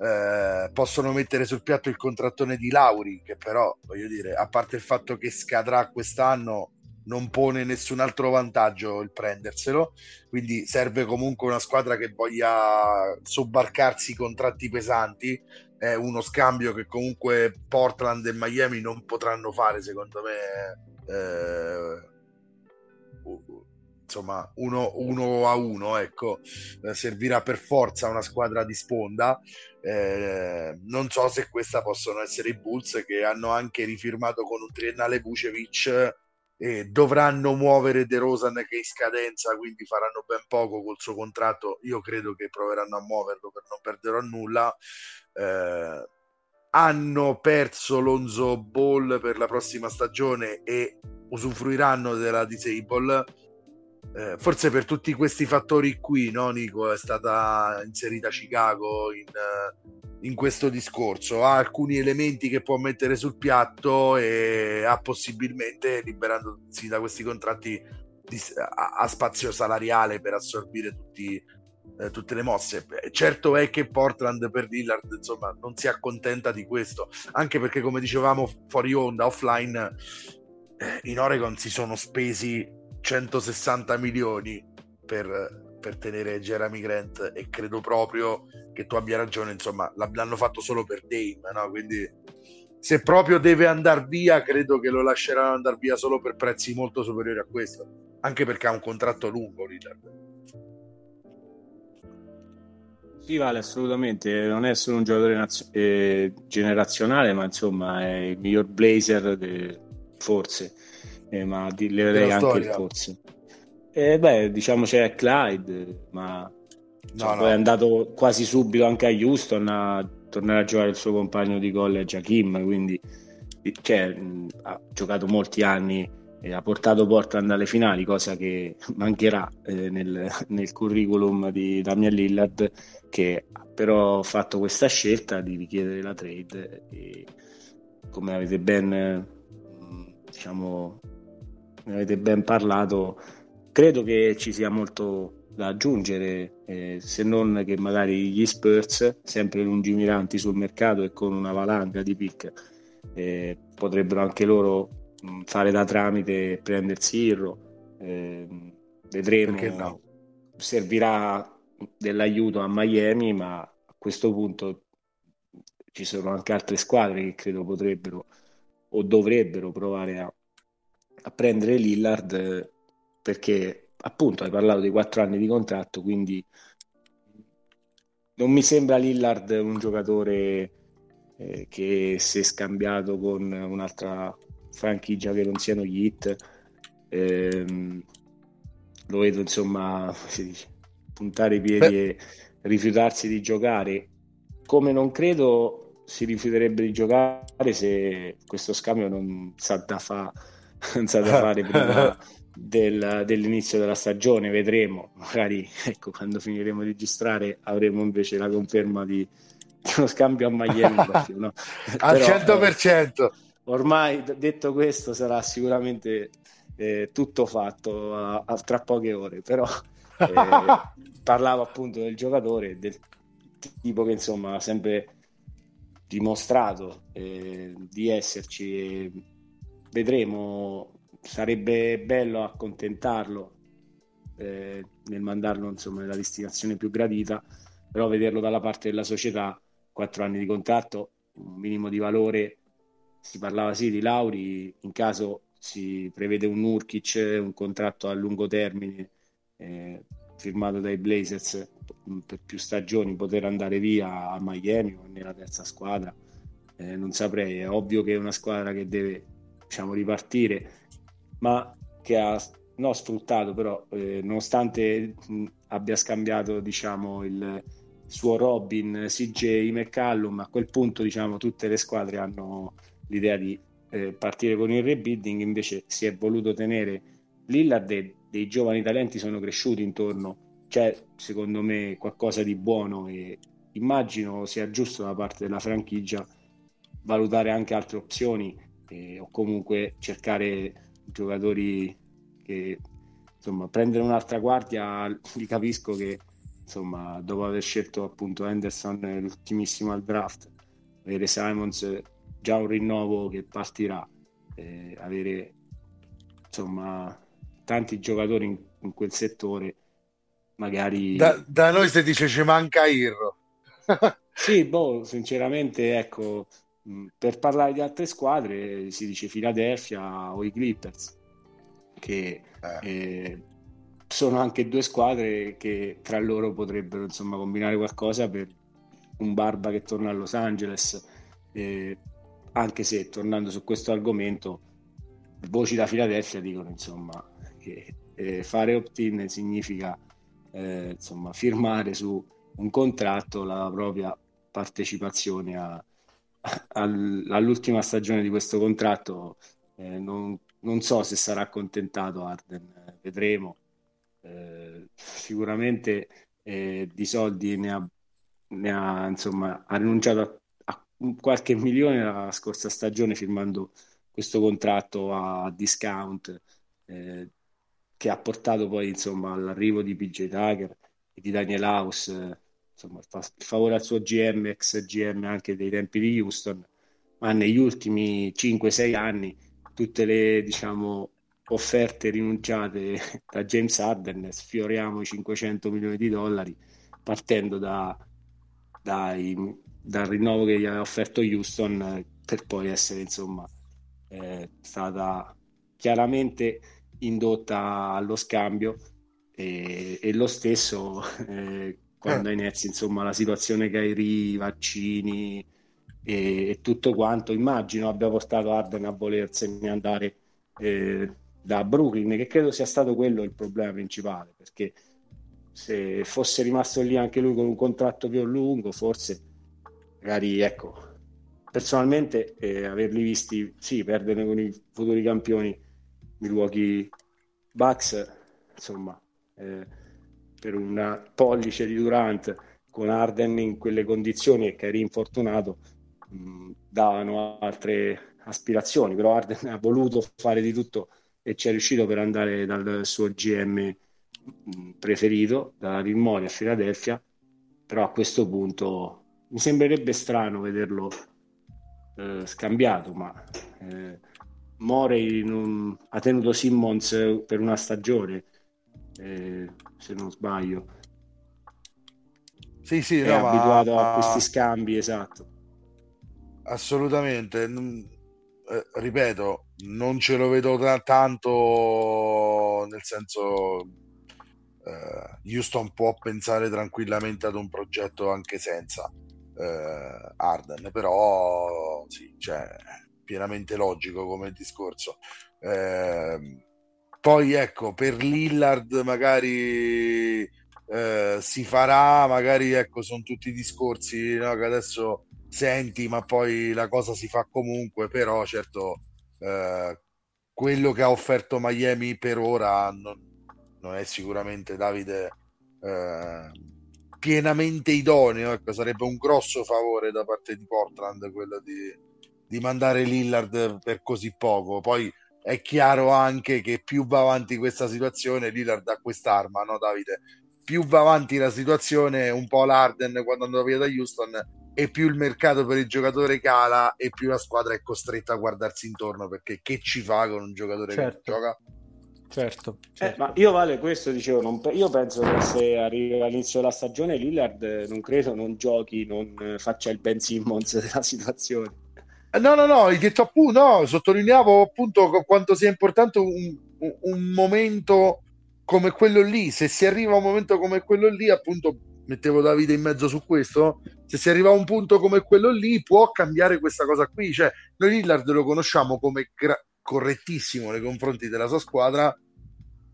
eh, possono mettere sul piatto il contrattone di Lauri che però voglio dire a parte il fatto che scadrà quest'anno non pone nessun altro vantaggio il prenderselo. Quindi serve comunque una squadra che voglia sobbarcarsi contratti pesanti. È uno scambio che comunque Portland e Miami non potranno fare secondo me eh, insomma uno, uno, a uno ecco. Eh, servirà per forza una squadra di sponda. Eh, non so se questa possono essere i Bulls che hanno anche rifirmato con un triennale Vucevic e dovranno muovere De Rosan che è in scadenza quindi faranno ben poco col suo contratto io credo che proveranno a muoverlo per non perdere a nulla eh, hanno perso Lonzo Ball per la prossima stagione e usufruiranno della disable. Eh, forse per tutti questi fattori qui, no, Nico, è stata inserita Chicago in, in, questo discorso. Ha alcuni elementi che può mettere sul piatto e ha possibilmente, liberandosi da questi contratti, ha spazio salariale per assorbire tutti eh, tutte le mosse. Certo è che Portland per Lillard insomma non si accontenta di questo, anche perché come dicevamo fuori onda, offline, eh, in Oregon si sono spesi 160 milioni per, per tenere Jeremy Grant e credo proprio che tu abbia ragione, insomma l'hanno fatto solo per Dame, no? quindi se proprio deve andare via, credo che lo lasceranno andare via solo per prezzi molto superiori a questo, anche perché ha un contratto lungo Lillard. Sì, vale assolutamente. Non è solo un giocatore nazio- eh, generazionale, ma insomma è il miglior blazer, de... forse, eh, ma leverei anche il forse. Eh, beh, diciamo c'è Clyde, ma cioè, no, no. è andato quasi subito anche a Houston a tornare a giocare il suo compagno di college Hakim, quindi cioè, ha giocato molti anni e ha portato Portland alle finali, cosa che mancherà eh, nel, nel, curriculum di Damian Lillard, che ha però fatto questa scelta di richiedere la trade e come avete ben, diciamo, avete ben parlato, credo che ci sia molto da aggiungere, eh, se non che magari gli Spurs, sempre lungimiranti sul mercato e con una valanga di pick, eh, potrebbero anche loro fare da tramite e prendersi Irro. Eh, vedremo. No? Servirà dell'aiuto a Miami, ma a questo punto ci sono anche altre squadre che credo potrebbero o dovrebbero provare a, a prendere Lillard perché appunto hai parlato di quattro anni di contratto, quindi non mi sembra Lillard un giocatore eh, che si è scambiato con un'altra franchigia che non siano gli hit. Ehm, lo vedo insomma, dice, puntare i piedi Beh. e rifiutarsi di giocare come non credo si rifiuterebbe di giocare se questo scambio non sa da, fa, non sa da fare prima del, dell'inizio della stagione, vedremo, magari ecco, quando finiremo di registrare avremo invece la conferma di, di uno scambio a Miami. no? Al Però, 100%. Eh, ormai detto questo sarà sicuramente eh, tutto fatto a, a, tra poche ore, però eh, parlavo appunto del giocatore, del tipo che insomma ha sempre dimostrato eh, di esserci vedremo. Sarebbe bello accontentarlo eh, nel mandarlo insomma nella destinazione più gradita però vederlo dalla parte della società quattro anni di contratto un minimo di valore. Si parlava sì di Lauri in caso si prevede un Nurkic un contratto a lungo termine eh, firmato dai Blazers per più stagioni poter andare via a Miami o nella terza squadra eh, non saprei. È ovvio che è una squadra che deve diciamo ripartire ma che ha no, sfruttato però, eh, nonostante mh, abbia scambiato diciamo, il suo Robin, CJ, McCallum, a quel punto diciamo, tutte le squadre hanno l'idea di eh, partire con il rebuilding, invece si è voluto tenere Lillard e dei giovani talenti sono cresciuti intorno, c'è secondo me qualcosa di buono e immagino sia giusto da parte della franchigia valutare anche altre opzioni eh, o comunque cercare giocatori che insomma prendere un'altra guardia li capisco che insomma dopo aver scelto appunto Henderson l'ultimissimo al draft avere Simons già un rinnovo che partirà eh, avere insomma tanti giocatori in, in quel settore magari da, da, noi si dice ci manca Irro sì boh sinceramente ecco per parlare di altre squadre si dice Philadelphia o i Clippers che eh. Eh, sono anche due squadre che tra loro potrebbero insomma combinare qualcosa per un Barba che torna a Los Angeles eh, anche se tornando su questo argomento voci da Philadelphia dicono insomma che eh, fare opt-in significa eh, insomma firmare su un contratto la propria partecipazione a, all'ultima stagione di questo contratto eh, non, non, so se sarà accontentato Arden, eh, vedremo. Eh, sicuramente eh, di soldi ne ha, ne ha, insomma, ha rinunciato a, a, qualche milione la scorsa stagione firmando questo contratto a discount eh, che ha portato poi insomma, all'arrivo di PJ Tucker e di Daniel House insomma, fa favore al suo GM, ex GM anche dei tempi di Houston, ma negli ultimi 5-6 anni tutte le diciamo, offerte rinunciate da James Harden sfioriamo i 500 milioni di dollari partendo da, dai, dal rinnovo che gli aveva offerto Houston per poi essere insomma eh, stata chiaramente indotta allo scambio e, e lo stesso eh, quando eh. inizi insomma la situazione Kairi, i vaccini e, e, tutto quanto immagino abbia portato Arden a volersene andare eh, da Brooklyn che credo sia stato quello il problema principale perché se fosse rimasto lì anche lui con un contratto più lungo forse magari ecco personalmente eh, averli visti sì perdere con i futuri campioni Milwaukee Bucks insomma eh, per una pollice di Durant con Arden in quelle condizioni e che è rinfortunato mh, davano altre aspirazioni però Arden ha voluto fare di tutto e ci è riuscito per andare dal suo GM preferito dalla Vilmori a Filadelfia però a questo punto mi sembrerebbe strano vederlo eh, scambiato ma eh, Morey non... ha tenuto Simmons per una stagione eh, se non sbaglio. Sì, sì, è no, abituato ma... a questi scambi, esatto. Assolutamente. Eh, ripeto, non ce lo vedo t- tanto nel senso eh, Houston può pensare tranquillamente ad un progetto anche senza eh, Arden, però sì, cioè, pienamente logico come discorso. Eh, poi ecco, per Lillard magari eh, si farà, magari ecco, sono tutti discorsi no, che adesso senti, ma poi la cosa si fa comunque, però certo eh, quello che ha offerto Miami per ora non, non è sicuramente Davide eh, pienamente idoneo, ecco, sarebbe un grosso favore da parte di Portland quello di, di mandare Lillard per così poco. Poi è chiaro anche che più va avanti questa situazione, Lillard ha quest'arma, no Davide? Più va avanti la situazione, un po' l'Arden quando andò via da Houston, e più il mercato per il giocatore cala e più la squadra è costretta a guardarsi intorno perché che ci fa con un giocatore certo. che gioca? Certo, certo. Eh, ma io vale questo dicevo, non, io penso che se arriva all'inizio della stagione Lillard non credo non giochi, non faccia il Ben Simmons della situazione. Eh, no, no, no, detto appunto, no, sottolineavo appunto quanto sia importante un, un, momento come quello lì, se si arriva a un momento come quello lì, appunto mettevo Davide in mezzo su questo, se si arriva a un punto come quello lì può cambiare questa cosa qui, cioè noi Lillard lo conosciamo come gra- correttissimo nei confronti della sua squadra,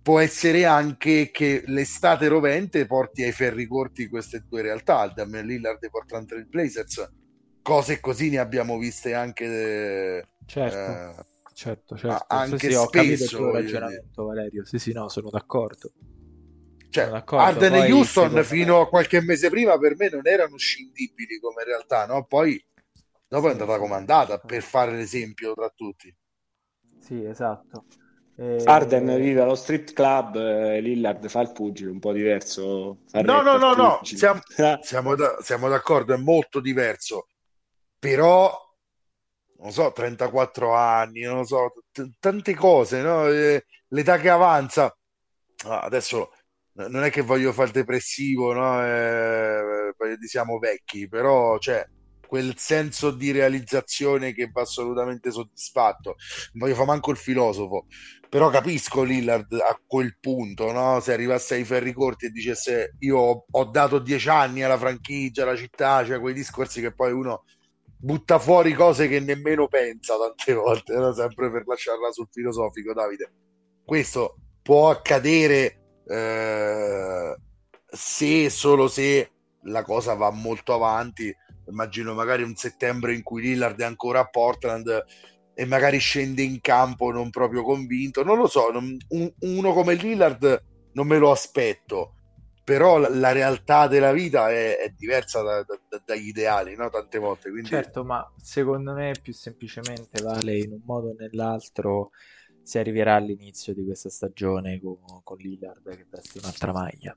può essere anche che l'estate rovente porti ai ferri corti queste due realtà, Damian Lillard e Portland Trail Blazers, cose così ne abbiamo viste anche... Certo. Eh, certo, certo. Anche sì, sì, ho capito il tuo ragionamento, Valerio. Sì, sì, no, sono d'accordo. Cioè, Arden e Houston fino a qualche mese prima per me non erano scindibili come realtà, no? Poi dopo è andata comandata per fare l'esempio tra tutti. Sì, esatto. Eh... Arden vive allo street club, eh, Lillard fa il pugile, un po' diverso. No, no, no, no, siamo, siamo, da, siamo, d'accordo, è molto diverso, però, non so, 34 anni, non so, t- tante cose, no? eh, l'età che avanza, ah, adesso non è che voglio fare il depressivo, no? Eh, siamo vecchi, però cioè, quel senso di realizzazione che va assolutamente soddisfatto. Non voglio fare manco il filosofo, però capisco Lillard a quel punto, no? se arrivasse ai ferri corti e dicesse io ho, ho dato dieci anni alla franchigia, alla città, cioè quei discorsi che poi uno butta fuori cose che nemmeno pensa tante volte, no? sempre per lasciarla sul filosofico, Davide. Questo può accadere eh, se solo se la cosa va molto avanti, immagino magari un settembre in cui Lillard è ancora a Portland e magari scende in campo non proprio convinto, non lo so, non, un, uno come Lillard non me lo aspetto, però la, la realtà della vita è, è diversa da, da, dagli ideali, no? tante volte. Quindi... Certo, ma secondo me più semplicemente vale in un modo o nell'altro si arriverà all'inizio di questa stagione con, con Lillard che veste un'altra maglia.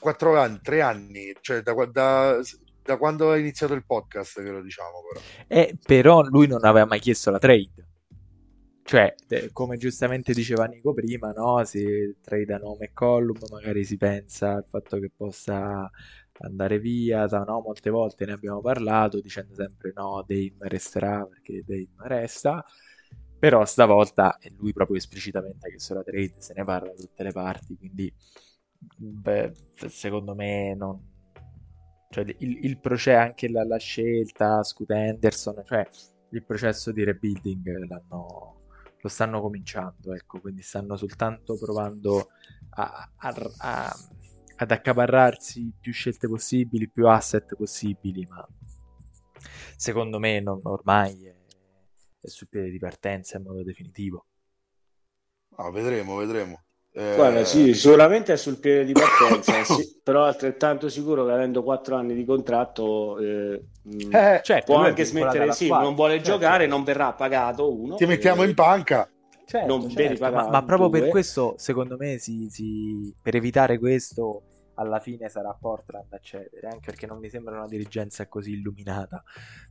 Quattro anni, tre anni, cioè da, da, da quando è iniziato il podcast che lo diciamo però. Eh, però lui non aveva mai chiesto la trade. Cioè, come giustamente diceva Nico prima, no? Si tradano McCollum, magari si pensa al fatto che possa andare via, no? Molte volte ne abbiamo parlato dicendo sempre no, Dame resterà perché Dame resta. Però stavolta è lui proprio esplicitamente che sulla trade se ne parla da tutte le parti, quindi beh, secondo me non... Cioè, il, il processo, anche la, la, scelta, Scoot Henderson, cioè il processo di rebuilding l'hanno, lo stanno cominciando, ecco, quindi stanno soltanto provando a, a, a, ad accaparrarsi più scelte possibili, più asset possibili, ma secondo me non, ormai è è sul piede di partenza in modo definitivo. No, vedremo, vedremo. Eh... Guarda, sì, sicuramente è sul piede di partenza, sì, però altrettanto sicuro che avendo quattro anni di contratto eh, mm, eh, certo, può anche smettere, sì, non vuole certo. giocare, non verrà pagato uno. Ti mettiamo in panca. Certo, non certo, ma, ma, proprio per questo, secondo me, si, si, per evitare questo, alla fine sarà Portland a cedere, anche perché non mi sembra una dirigenza così illuminata.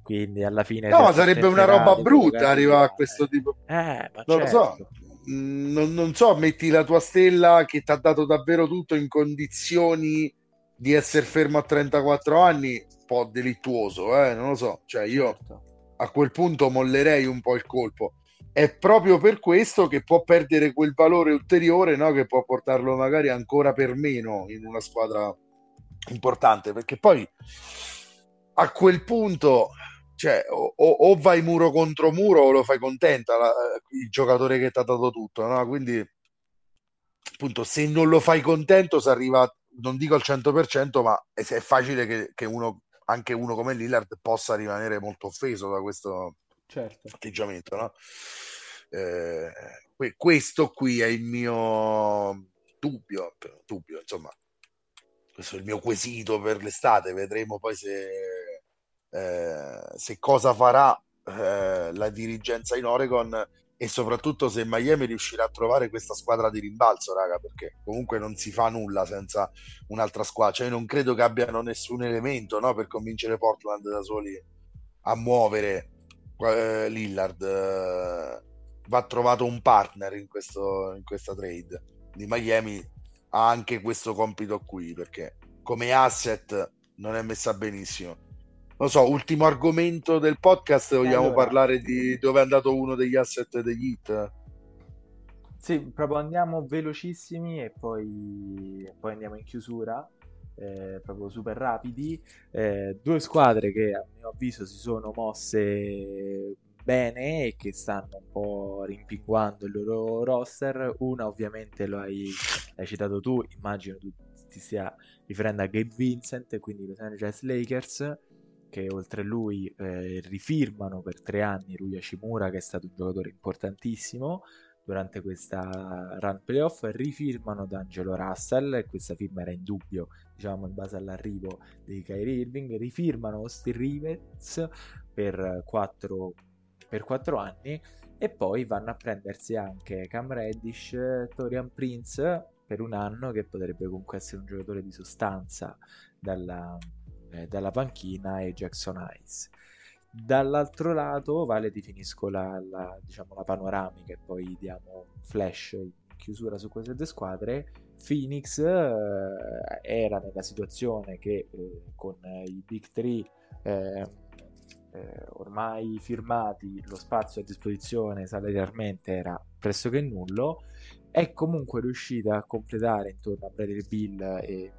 Quindi alla fine... No, sarebbe una roba brutta arrivare a questo tipo... Eh, ma non certo. lo so. Mm, non, non, so, metti la tua stella che ti ha dato davvero tutto in condizioni di essere fermo a 34 anni, un po' delittuoso, eh? non lo so. Cioè, io certo. a quel punto mollerei un po' il colpo è proprio per questo che può perdere quel valore ulteriore no? che può portarlo magari ancora per meno in una squadra importante perché poi a quel punto cioè, o, o, vai muro contro muro o lo fai contenta la, il giocatore che ti ha dato tutto no? quindi appunto se non lo fai contento si arriva, non dico al 100%, ma è, è facile che, che uno, anche uno come Lillard possa rimanere molto offeso da questo certo. atteggiamento, no? Eh, questo qui è il mio dubbio, dubbio, insomma, questo è il mio quesito per l'estate, vedremo poi se, eh, se cosa farà eh, la dirigenza in Oregon e soprattutto se Miami riuscirà a trovare questa squadra di rimbalzo, raga, perché comunque non si fa nulla senza un'altra squadra, cioè non credo che abbiano nessun elemento no, per convincere Portland da soli a muovere eh, Lillard. Eh, va trovato un partner in, questo, in questa trade di Miami. Ha anche questo compito qui perché come asset non è messa benissimo non so, ultimo argomento del podcast, vogliamo allora, parlare di dove è andato uno degli asset degli hit? Sì, proprio andiamo velocissimi e poi, poi andiamo in chiusura, eh, proprio super rapidi. Eh, due squadre che a mio avviso si sono mosse bene e che stanno un po' rimpinguando il loro roster. Una ovviamente lo hai, hai citato tu, immagino tu ti stia riferendo a Gabe Vincent, quindi Los Angeles Lakers che oltre a lui eh, rifirmano per tre anni Rui Hashimura che è stato un giocatore importantissimo durante questa run playoff rifirmano D'Angelo Russell e questa firma era in dubbio diciamo in base all'arrivo di Kyrie Irving rifirmano Austin Rivets per quattro, per quattro anni e poi vanno a prendersi anche Cam Reddish Torian Prince per un anno che potrebbe comunque essere un giocatore di sostanza dalla, eh, dalla panchina e Jackson Ice. Dall'altro lato, Vale ti finisco la, la, diciamo, la panoramica e poi diamo flash in chiusura su queste due squadre. Phoenix eh, era nella situazione che eh, con i Big 3 eh, eh, ormai firmati lo spazio a disposizione salarialmente era pressoché nullo è comunque riuscita a completare intorno a Bradley Bill e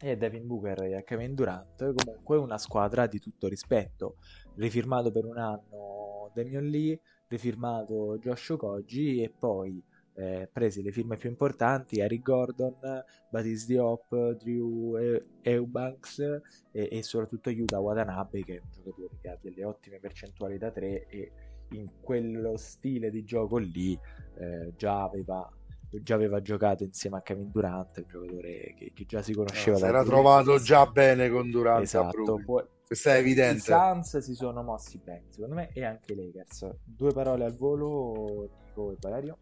e Devin Booker e Kevin Durant comunque una squadra di tutto rispetto. Rifirmato per un anno Damian Lee rifirmato Josh Okoji e poi eh, presi le firme più importanti Eric Gordon, Batis Diop, Drew Eubanks e, e soprattutto Yuta Watanabe che è un giocatore che ha delle ottime percentuali da 3 e in quello stile di gioco lì eh, già aveva già aveva giocato insieme a Kevin Durant, un giocatore che, che già si conosceva. No, si era trovato già bene con Durant. Esatto, poi, questo è evidente. I Suns si sono mossi bene, secondo me, e anche i Lakers. Due parole al volo, Nico e Valerio.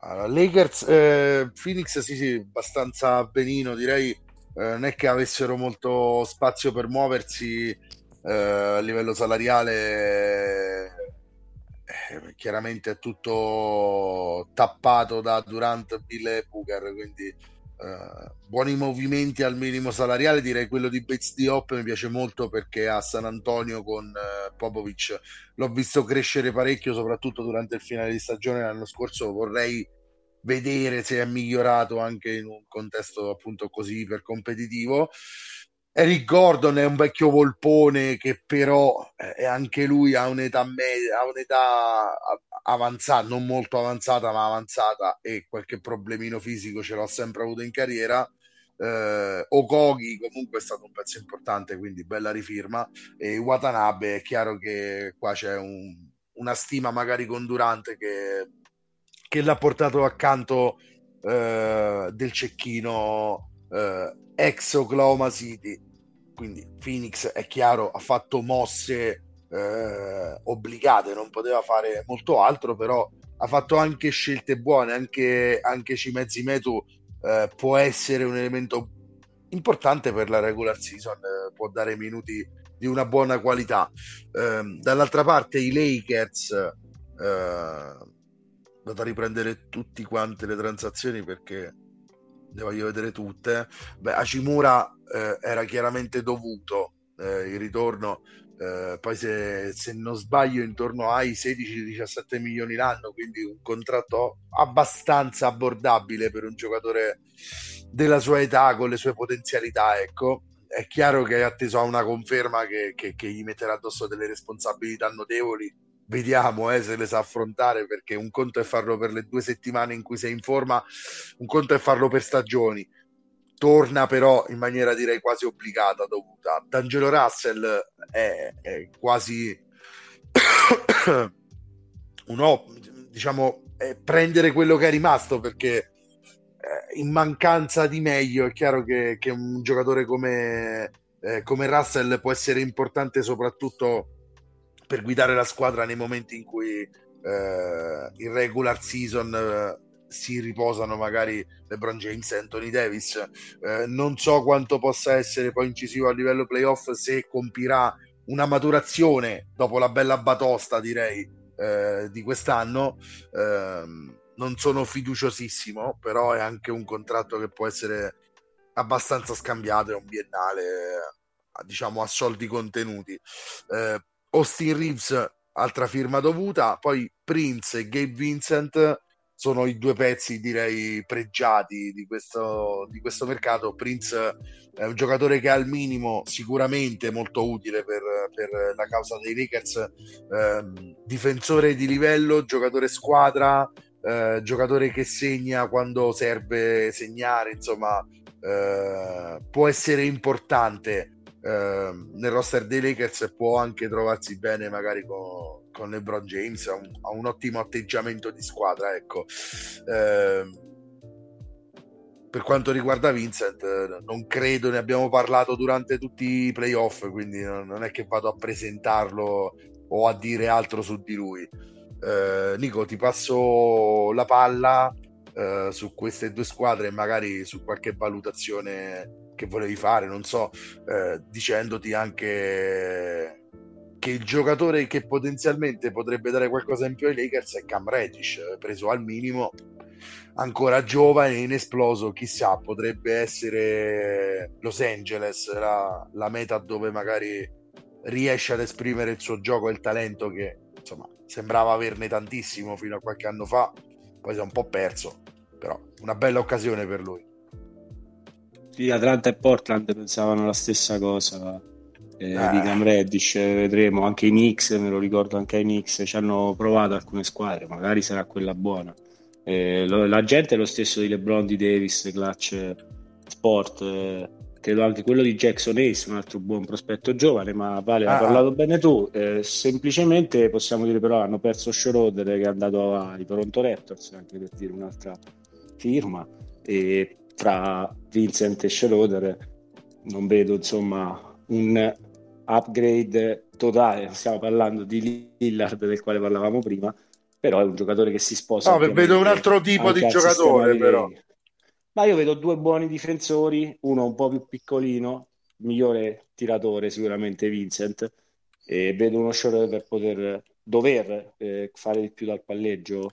Allora, Lakers, eh, Phoenix sì sì, abbastanza benino, direi eh, non è che avessero molto spazio per muoversi eh, a livello salariale eh, chiaramente è tutto tappato da Durant, Bill e Booker, quindi eh, buoni movimenti al minimo salariale, direi quello di Bates Diop mi piace molto perché a San Antonio con eh, Popovic l'ho visto crescere parecchio, soprattutto durante il finale di stagione l'anno scorso, vorrei vedere se è migliorato anche in un contesto appunto così iper competitivo. Eric Gordon è un vecchio volpone che però eh, è anche lui ha un'età, media, ha un'età avanzata, non molto avanzata, ma avanzata e qualche problemino fisico ce l'ha sempre avuto in carriera. Eh, Okogi comunque è stato un pezzo importante, quindi bella rifirma. E Watanabe è chiaro che qua c'è un, una stima magari con Durante che, che l'ha portato accanto eh, del cecchino eh, ex Oklahoma City. Quindi Phoenix è chiaro, ha fatto mosse eh, obbligate, non poteva fare molto altro, però ha fatto anche scelte buone, anche, anche Cimezzi Metu eh, può essere un elemento importante per la regular season, eh, può dare minuti di una buona qualità. Ehm, dall'altra parte i Lakers, eh, vado a riprendere tutte quante le transazioni perché le voglio vedere tutte. Beh, Hashimura eh, era chiaramente dovuto eh, il ritorno. Eh, poi se, se, non sbaglio intorno ai 16-17 milioni l'anno quindi un contratto abbastanza abbordabile per un giocatore della sua età con le sue potenzialità ecco è chiaro che è atteso a una conferma che, che, che gli metterà addosso delle responsabilità notevoli vediamo eh, se le sa affrontare perché un conto è farlo per le due settimane in cui sei in forma, un conto è farlo per stagioni. Torna però in maniera direi quasi obbligata, dovuta. D'Angelo Russell è, è quasi uno, diciamo, è prendere quello che è rimasto perché eh, in mancanza di meglio è chiaro che, che un giocatore come, eh, come Russell può essere importante soprattutto per guidare la squadra nei momenti in cui eh, in regular season eh, si riposano magari LeBron James e Anthony Davis. Eh, non so quanto possa essere poi incisivo a livello playoff se compirà una maturazione dopo la bella batosta, direi, eh, di quest'anno. Ehm, non sono fiduciosissimo, però è anche un contratto che può essere abbastanza scambiato, è un biennale, diciamo, a soldi contenuti. Eh, Austin Reeves, altra firma dovuta, poi Prince e Gabe Vincent sono i due pezzi direi pregiati di questo, di questo mercato. Prince è un giocatore che al minimo sicuramente molto utile per, per la causa dei Lakers, eh, difensore di livello, giocatore squadra, eh, giocatore che segna quando serve segnare, insomma eh, può essere importante nel roster dei Lakers può anche trovarsi bene magari con, con LeBron James, ha un, ha un, ottimo atteggiamento di squadra, ecco. Eh, per quanto riguarda Vincent, non credo, ne abbiamo parlato durante tutti i playoff, quindi non è che vado a presentarlo o a dire altro su di lui. Eh, Nico, ti passo la palla eh, su queste due squadre e magari su qualche valutazione che volevi fare, non so, eh, dicendoti anche che il giocatore che potenzialmente potrebbe dare qualcosa in più ai Lakers è Cam Reddish, preso al minimo, ancora giovane, inesploso, chissà, potrebbe essere Los Angeles la, la meta dove magari riesce ad esprimere il suo gioco e il talento che insomma sembrava averne tantissimo fino a qualche anno fa, poi si è un po' perso, però una bella occasione per lui. Sì, Atlanta e Portland pensavano la stessa cosa eh, ah. di Cam Reddish, vedremo anche i Knicks, me lo ricordo anche i Knicks, ci hanno provato alcune squadre, magari sarà quella buona. Eh, lo, la gente è lo stesso di LeBron, di Davis, Clutch Sport, eh, credo anche quello di Jackson Ace, un altro buon prospetto giovane, ma Vale, ah. hai parlato bene tu, eh, semplicemente possiamo dire però hanno perso Schroeder che è andato ai Toronto Raptors, anche per dire un'altra firma, e tra Vincent e Schroeder non vedo insomma un upgrade totale. Stiamo parlando di Lillard del quale parlavamo prima però è un giocatore che si sposa no, vedo un altro tipo di giocatore però. Ma io vedo due buoni difensori uno un po' più piccolino migliore tiratore sicuramente Vincent e vedo uno Schroeder per poter dover eh, fare di più dal palleggio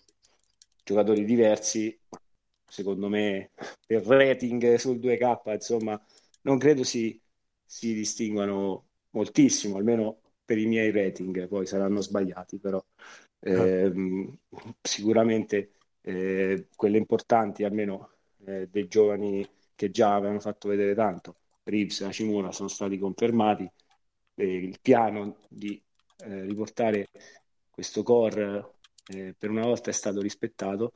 giocatori diversi secondo me, per rating sul 2K, insomma, non credo si, si distinguano moltissimo, almeno per i miei rating, poi saranno sbagliati, però eh, sicuramente eh, quelle importanti, almeno eh, dei giovani che già avevano fatto vedere tanto, Reeves e Hashimura sono stati confermati, il piano di eh, riportare questo core eh, per una volta è stato rispettato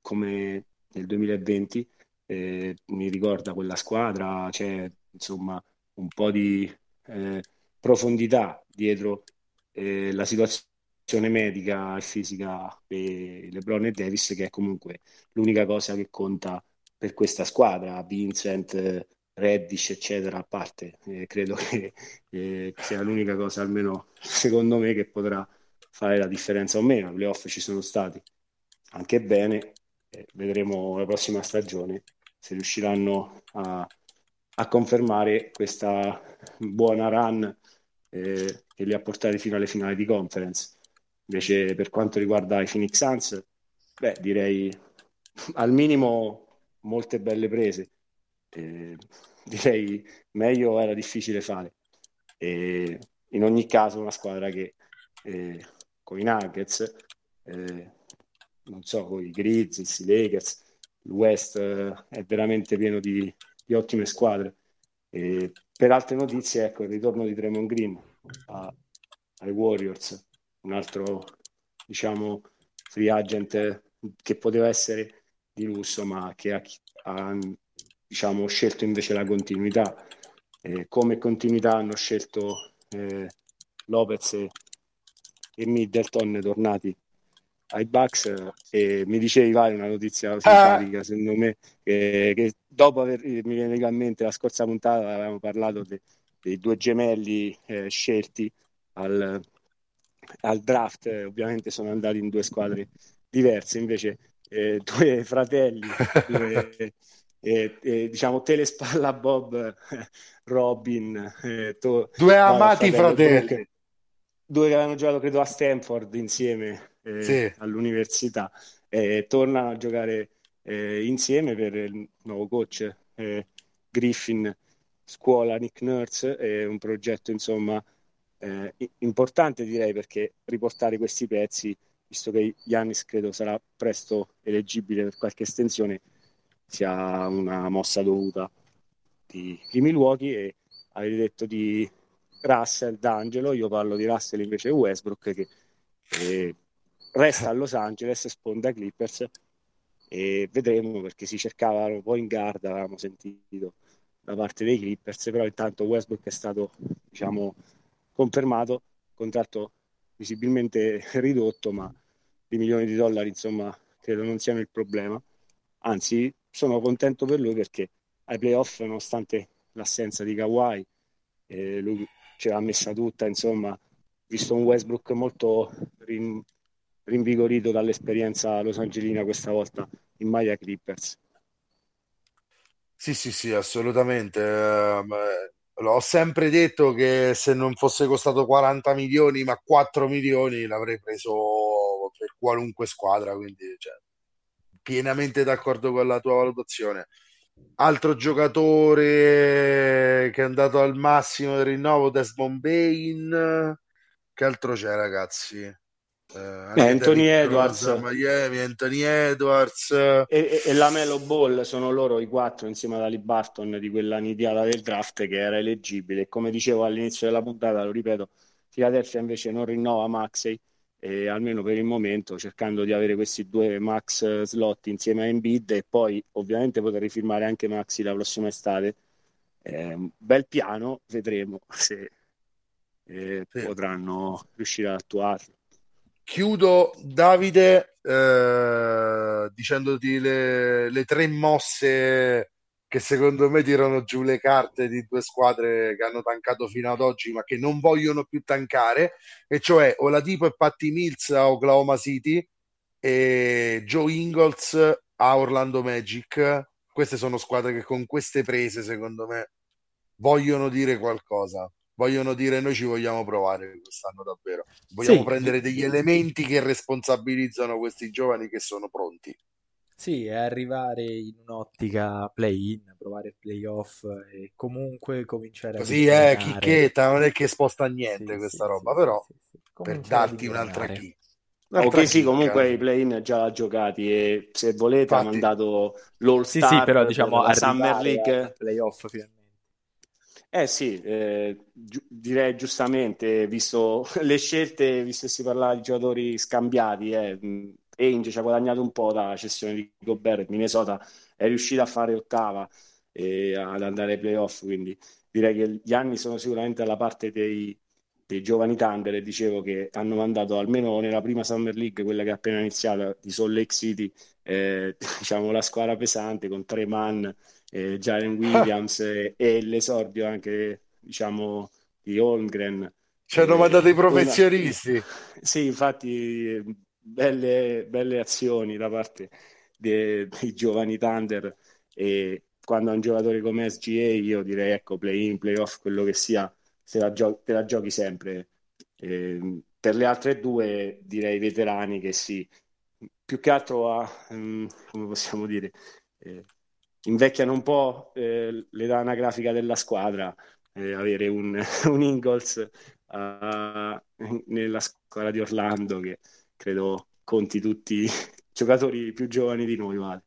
come nel 2020 eh, mi ricorda quella squadra, c'è insomma un po' di eh, profondità dietro eh, la situazione medica e fisica di LeBron e Davis, che è comunque l'unica cosa che conta per questa squadra. Vincent, Reddish, eccetera, a parte, eh, credo che eh, sia l'unica cosa, almeno secondo me, che potrà fare la differenza o meno. I playoff ci sono stati anche bene. Vedremo la prossima stagione se riusciranno a, a confermare questa buona run eh, che li ha portati fino alle finali di conference. Invece, per quanto riguarda i Phoenix Suns, beh, direi al minimo molte belle prese. Eh, direi meglio era difficile fare. E in ogni caso, una squadra che eh, con i Nuggets eh, non so, con i Grizzlies, i Lakers, il West eh, è veramente pieno di, di ottime squadre. E per altre notizie, ecco, il ritorno di Draymond Green a, ai Warriors un altro diciamo free agent che poteva essere di lusso ma che ha, ha diciamo, scelto invece la continuità eh, come continuità hanno scelto eh, Lopez e, e Middleton tornati ai Bucks eh, e mi dicevi vai una notizia ah. simpatica ah. secondo me che, che, dopo aver mi viene in mente la scorsa puntata avevamo parlato de, dei due gemelli eh, scelti al, al draft eh, ovviamente sono andati in due squadre diverse invece eh, due fratelli due, eh, eh, diciamo telespalla Bob Robin to, due amati fratelli, fratelli due che avevano giocato credo a Stanford insieme eh, sì. all'università e tornano a giocare eh, insieme per il nuovo coach eh, Griffin scuola Nick Nurse è un progetto insomma eh, importante direi perché riportare questi pezzi visto che Giannis credo sarà presto eleggibile per qualche estensione sia una mossa dovuta di, di Milwaukee e avete detto di Russell D'Angelo io parlo di Russell invece Westbrook che eh, resta a Los Angeles, sponda Clippers e vedremo perché si cercava un po' in guarda, avevamo sentito da parte dei Clippers, però intanto Westbrook è stato diciamo confermato, contratto visibilmente ridotto, ma di milioni di dollari insomma credo non siano il problema. Anzi, sono contento per lui perché ai playoff, nonostante l'assenza di Kawhi, eh, lui ce l'ha messa tutta, insomma, visto un Westbrook molto rin- rinvigorito dall'esperienza los angelina questa volta in maglia Clippers. Sì, sì, sì, assolutamente. Eh, l'ho sempre detto che se non fosse costato 40 milioni, ma 4 milioni, l'avrei preso per qualunque squadra, quindi cioè, pienamente d'accordo con la tua valutazione. Altro giocatore che è andato al massimo del rinnovo, Desmond Bain. Che altro c'è, ragazzi? Eh, Anthony Edwards, Miami, Anthony Edwards e, e, e, la Melo Ball sono loro i quattro insieme ad Ali Barton di quella nidiata del draft che era eleggibile. Come dicevo all'inizio della puntata, lo ripeto, Philadelphia invece non rinnova Maxey e almeno per il momento cercando di avere questi due max slot insieme a Embiid e poi ovviamente poter rifirmare anche Maxi la prossima estate. Eh, bel piano, vedremo se eh, sì. potranno riuscire ad attuarlo. Chiudo Davide eh, dicendoti le, le, tre mosse che secondo me tirano giù le carte di due squadre che hanno tancato fino ad oggi ma che non vogliono più tancare e cioè Oladipo e Patti Mills a Oklahoma City e Joe Ingles a Orlando Magic. Queste sono squadre che con queste prese secondo me vogliono dire qualcosa vogliono dire noi ci vogliamo provare quest'anno davvero. Vogliamo sì. prendere degli elementi che responsabilizzano questi giovani che sono pronti. Sì, è arrivare in un'ottica play-in, provare playoff e comunque cominciare Così a... Così è, chicchetta, non è che sposta niente sì, questa sì, roba, però per darti un'altra chi. Ok, sì, comunque i play-in già giocati e se volete Infatti, ha mandato l'All Star sì, sì, però diciamo la Summer League playoff finalmente. Eh sì, eh, gi- direi giustamente, visto le scelte, visto che si parlava di giocatori scambiati, eh, Ainge ci ha guadagnato un po' dalla cessione di Gobert, Minnesota è riuscita a fare ottava e ad andare ai playoff, quindi direi che gli anni sono sicuramente alla parte dei, dei giovani Thunder e dicevo che hanno mandato almeno nella prima Summer League, quella che è appena iniziata di Salt Lake City, eh, diciamo la squadra pesante con tre man eh, Jalen Williams e, e, l'esordio anche diciamo di Holmgren. Ci hanno mandato i professionisti. Una... sì infatti belle, belle azioni da parte dei, dei giovani Thunder e quando un giocatore come SGA io direi ecco play in play off quello che sia se la gio- te la giochi sempre. Eh, per le altre due direi veterani che sì. Più che altro a um, come possiamo dire eh, invecchiano un po' eh, l'età anagrafica della squadra, eh, avere un, un Ingles uh, nella squadra di Orlando che credo conti tutti i giocatori più giovani di noi, vale.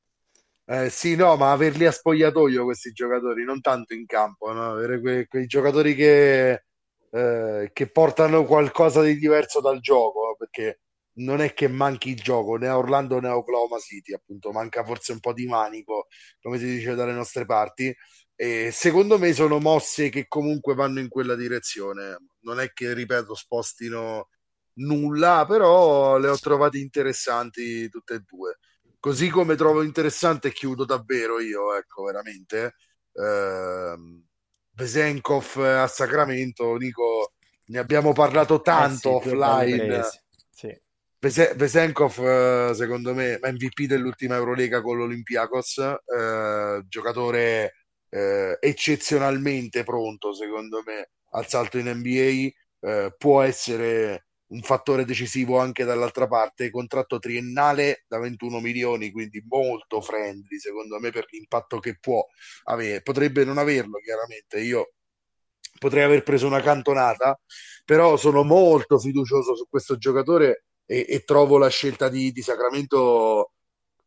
Eh, sì, no, ma averli a spogliatoio questi giocatori, non tanto in campo, no? avere que- quei giocatori che, eh, che portano qualcosa di diverso dal gioco, perché non è che manchi il gioco né a Orlando né a Oklahoma City, appunto, manca forse un po' di manico, come si dice dalle nostre parti. E secondo me sono mosse che comunque vanno in quella direzione. Non è che, ripeto, spostino nulla, però le ho trovate interessanti tutte e due. Così come trovo interessante, chiudo davvero io, ecco, veramente. Eh, Vesenkov a Sacramento, Nico, ne abbiamo parlato tanto eh sì, offline. Vesenkov, secondo me, MVP dell'ultima Eurolega con l'Olympiakos, eh, giocatore eh, eccezionalmente pronto, secondo me, al salto in NBA, eh, può essere un fattore decisivo anche dall'altra parte, contratto triennale da 21 milioni, quindi molto friendly secondo me per l'impatto che può avere. Potrebbe non averlo chiaramente, io potrei aver preso una cantonata, però sono molto fiducioso su questo giocatore e, e trovo la scelta di, di Sacramento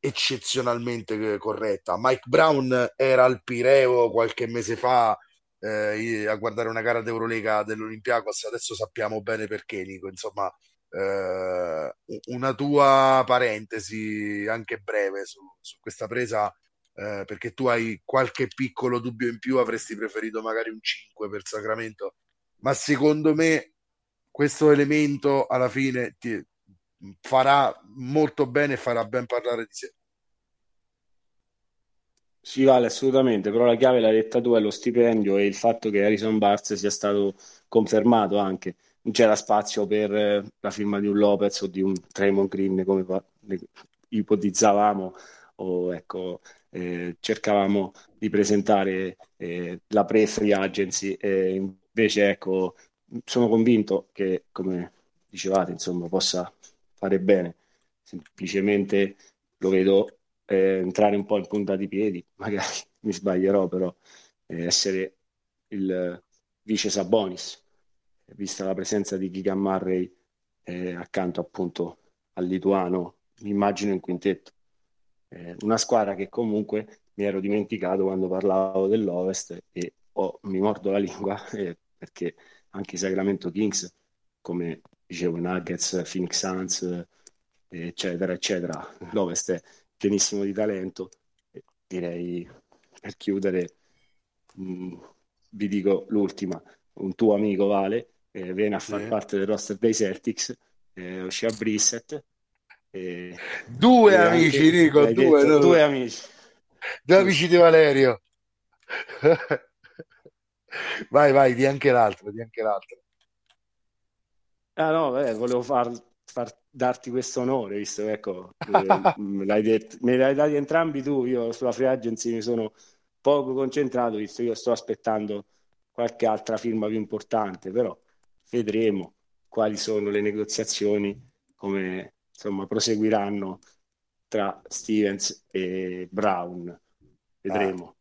eccezionalmente corretta. Mike Brown era al Pireo qualche mese fa eh, a guardare una gara d'Eurolega dell'Olympiakos, adesso sappiamo bene perché, Nico. Insomma, eh, una tua parentesi anche breve su, su questa presa, eh, perché tu hai qualche piccolo dubbio in più, avresti preferito magari un 5 per Sacramento, ma secondo me questo elemento alla fine ti farà molto bene e farà ben parlare di sé. Sì, vale assolutamente, però la chiave l'hai detta tu è lo stipendio e il fatto che Harrison Barnes sia stato confermato anche. Non c'era spazio per eh, la firma di un Lopez o di un Draymond Green come ipotizzavamo o ecco, eh, cercavamo di presentare eh, la pre-free agency e invece ecco, sono convinto che come dicevate insomma possa fare bene semplicemente lo vedo eh, entrare un po' in punta di piedi, magari mi sbaglierò, però eh, essere il vice Sabonis, vista la presenza di Gigan Murray eh, accanto appunto al lituano, mi immagino in quintetto. Eh, una squadra che comunque mi ero dimenticato quando parlavo dell'Ovest e oh, mi mordo la lingua eh, perché anche i Sacramento Kings, come dicevo, Nuggets, Phoenix Suns, eccetera, eccetera, l'Ovest è pienissimo di talento. Direi per chiudere, mh, mm, vi dico l'ultima: un tuo amico Vale eh, viene a far sì. parte del roster dei Celtics, eh, Oscia Brissett. Eh, due amici, Nico, due, detto, due, due amici. Due amici di Valerio. vai, vai, di anche l'altro, di anche l'altro. Ah no, beh, volevo far, far darti questo onore, visto che ecco, eh, me, l'hai detto, me l'hai dati entrambi tu, io sulla free agency mi sono poco concentrato, visto che io sto aspettando qualche altra firma più importante, però vedremo quali sono le negoziazioni, come insomma proseguiranno tra Stevens e Brown, vedremo. Ah.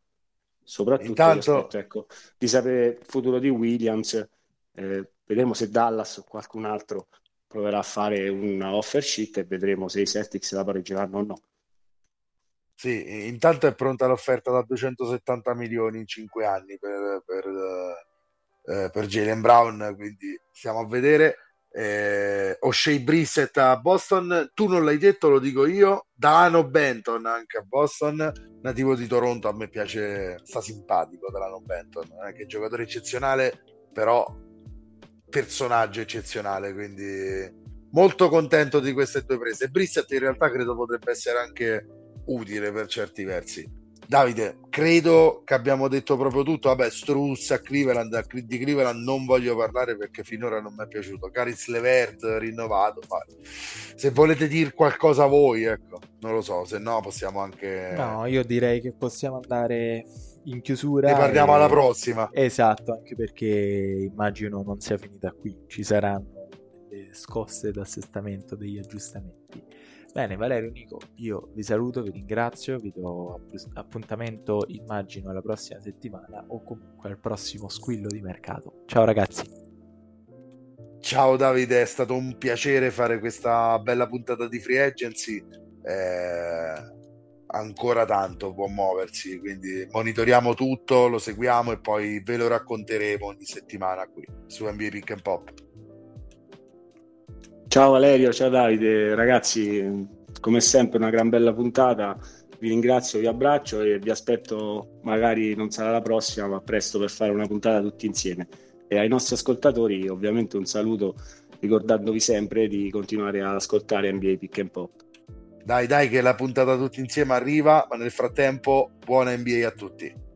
Soprattutto Intanto... aspetto, ecco, di sapere il futuro di Williams, eh, vedremo se Dallas o qualcun altro proverà a fare una offer sheet e vedremo se i Celtics la pareggeranno o no. Sì, intanto è pronta l'offerta da 270 milioni in 5 anni per, per, eh, per Jalen Brown, quindi stiamo a vedere. Eh, O'Shea Brissett a Boston, tu non l'hai detto, lo dico io. Dano Benton anche a Boston, nativo di Toronto. A me piace, sta simpatico Dano Benton, eh, che è giocatore eccezionale, però personaggio eccezionale, quindi molto contento di queste due prese. Brissett in realtà credo potrebbe essere anche utile per certi versi. Davide, credo che abbiamo detto proprio tutto. Vabbè, Struss a Cleveland, di Cleveland non voglio parlare perché finora non mi è piaciuto. Caris Levert rinnovato. Ma se volete dire qualcosa voi, ecco, non lo so, se no possiamo anche. No, io direi che possiamo andare in chiusura. Ne parliamo e... alla prossima. Esatto, anche perché immagino non sia finita qui, ci saranno delle scosse d'assestamento, degli aggiustamenti. Bene, Valerio, Nico, io vi saluto, vi ringrazio, vi do appuntamento, immagino, alla prossima settimana o comunque al prossimo squillo di mercato. Ciao ragazzi. Ciao Davide, è stato un piacere fare questa bella puntata di Free Agency. Eh ancora tanto può muoversi, quindi monitoriamo tutto, lo seguiamo e poi ve lo racconteremo ogni settimana qui su NBA Pick and Pop. Ciao Valerio, ciao Davide, ragazzi, come sempre una gran bella puntata. Vi ringrazio, vi abbraccio e vi aspetto, magari non sarà la prossima, ma presto per fare una puntata tutti insieme. E ai nostri ascoltatori ovviamente un saluto ricordandovi sempre di continuare ad ascoltare NBA Pick and Pop. Dai, dai, che la puntata tutti insieme arriva, ma nel frattempo buona NBA a tutti.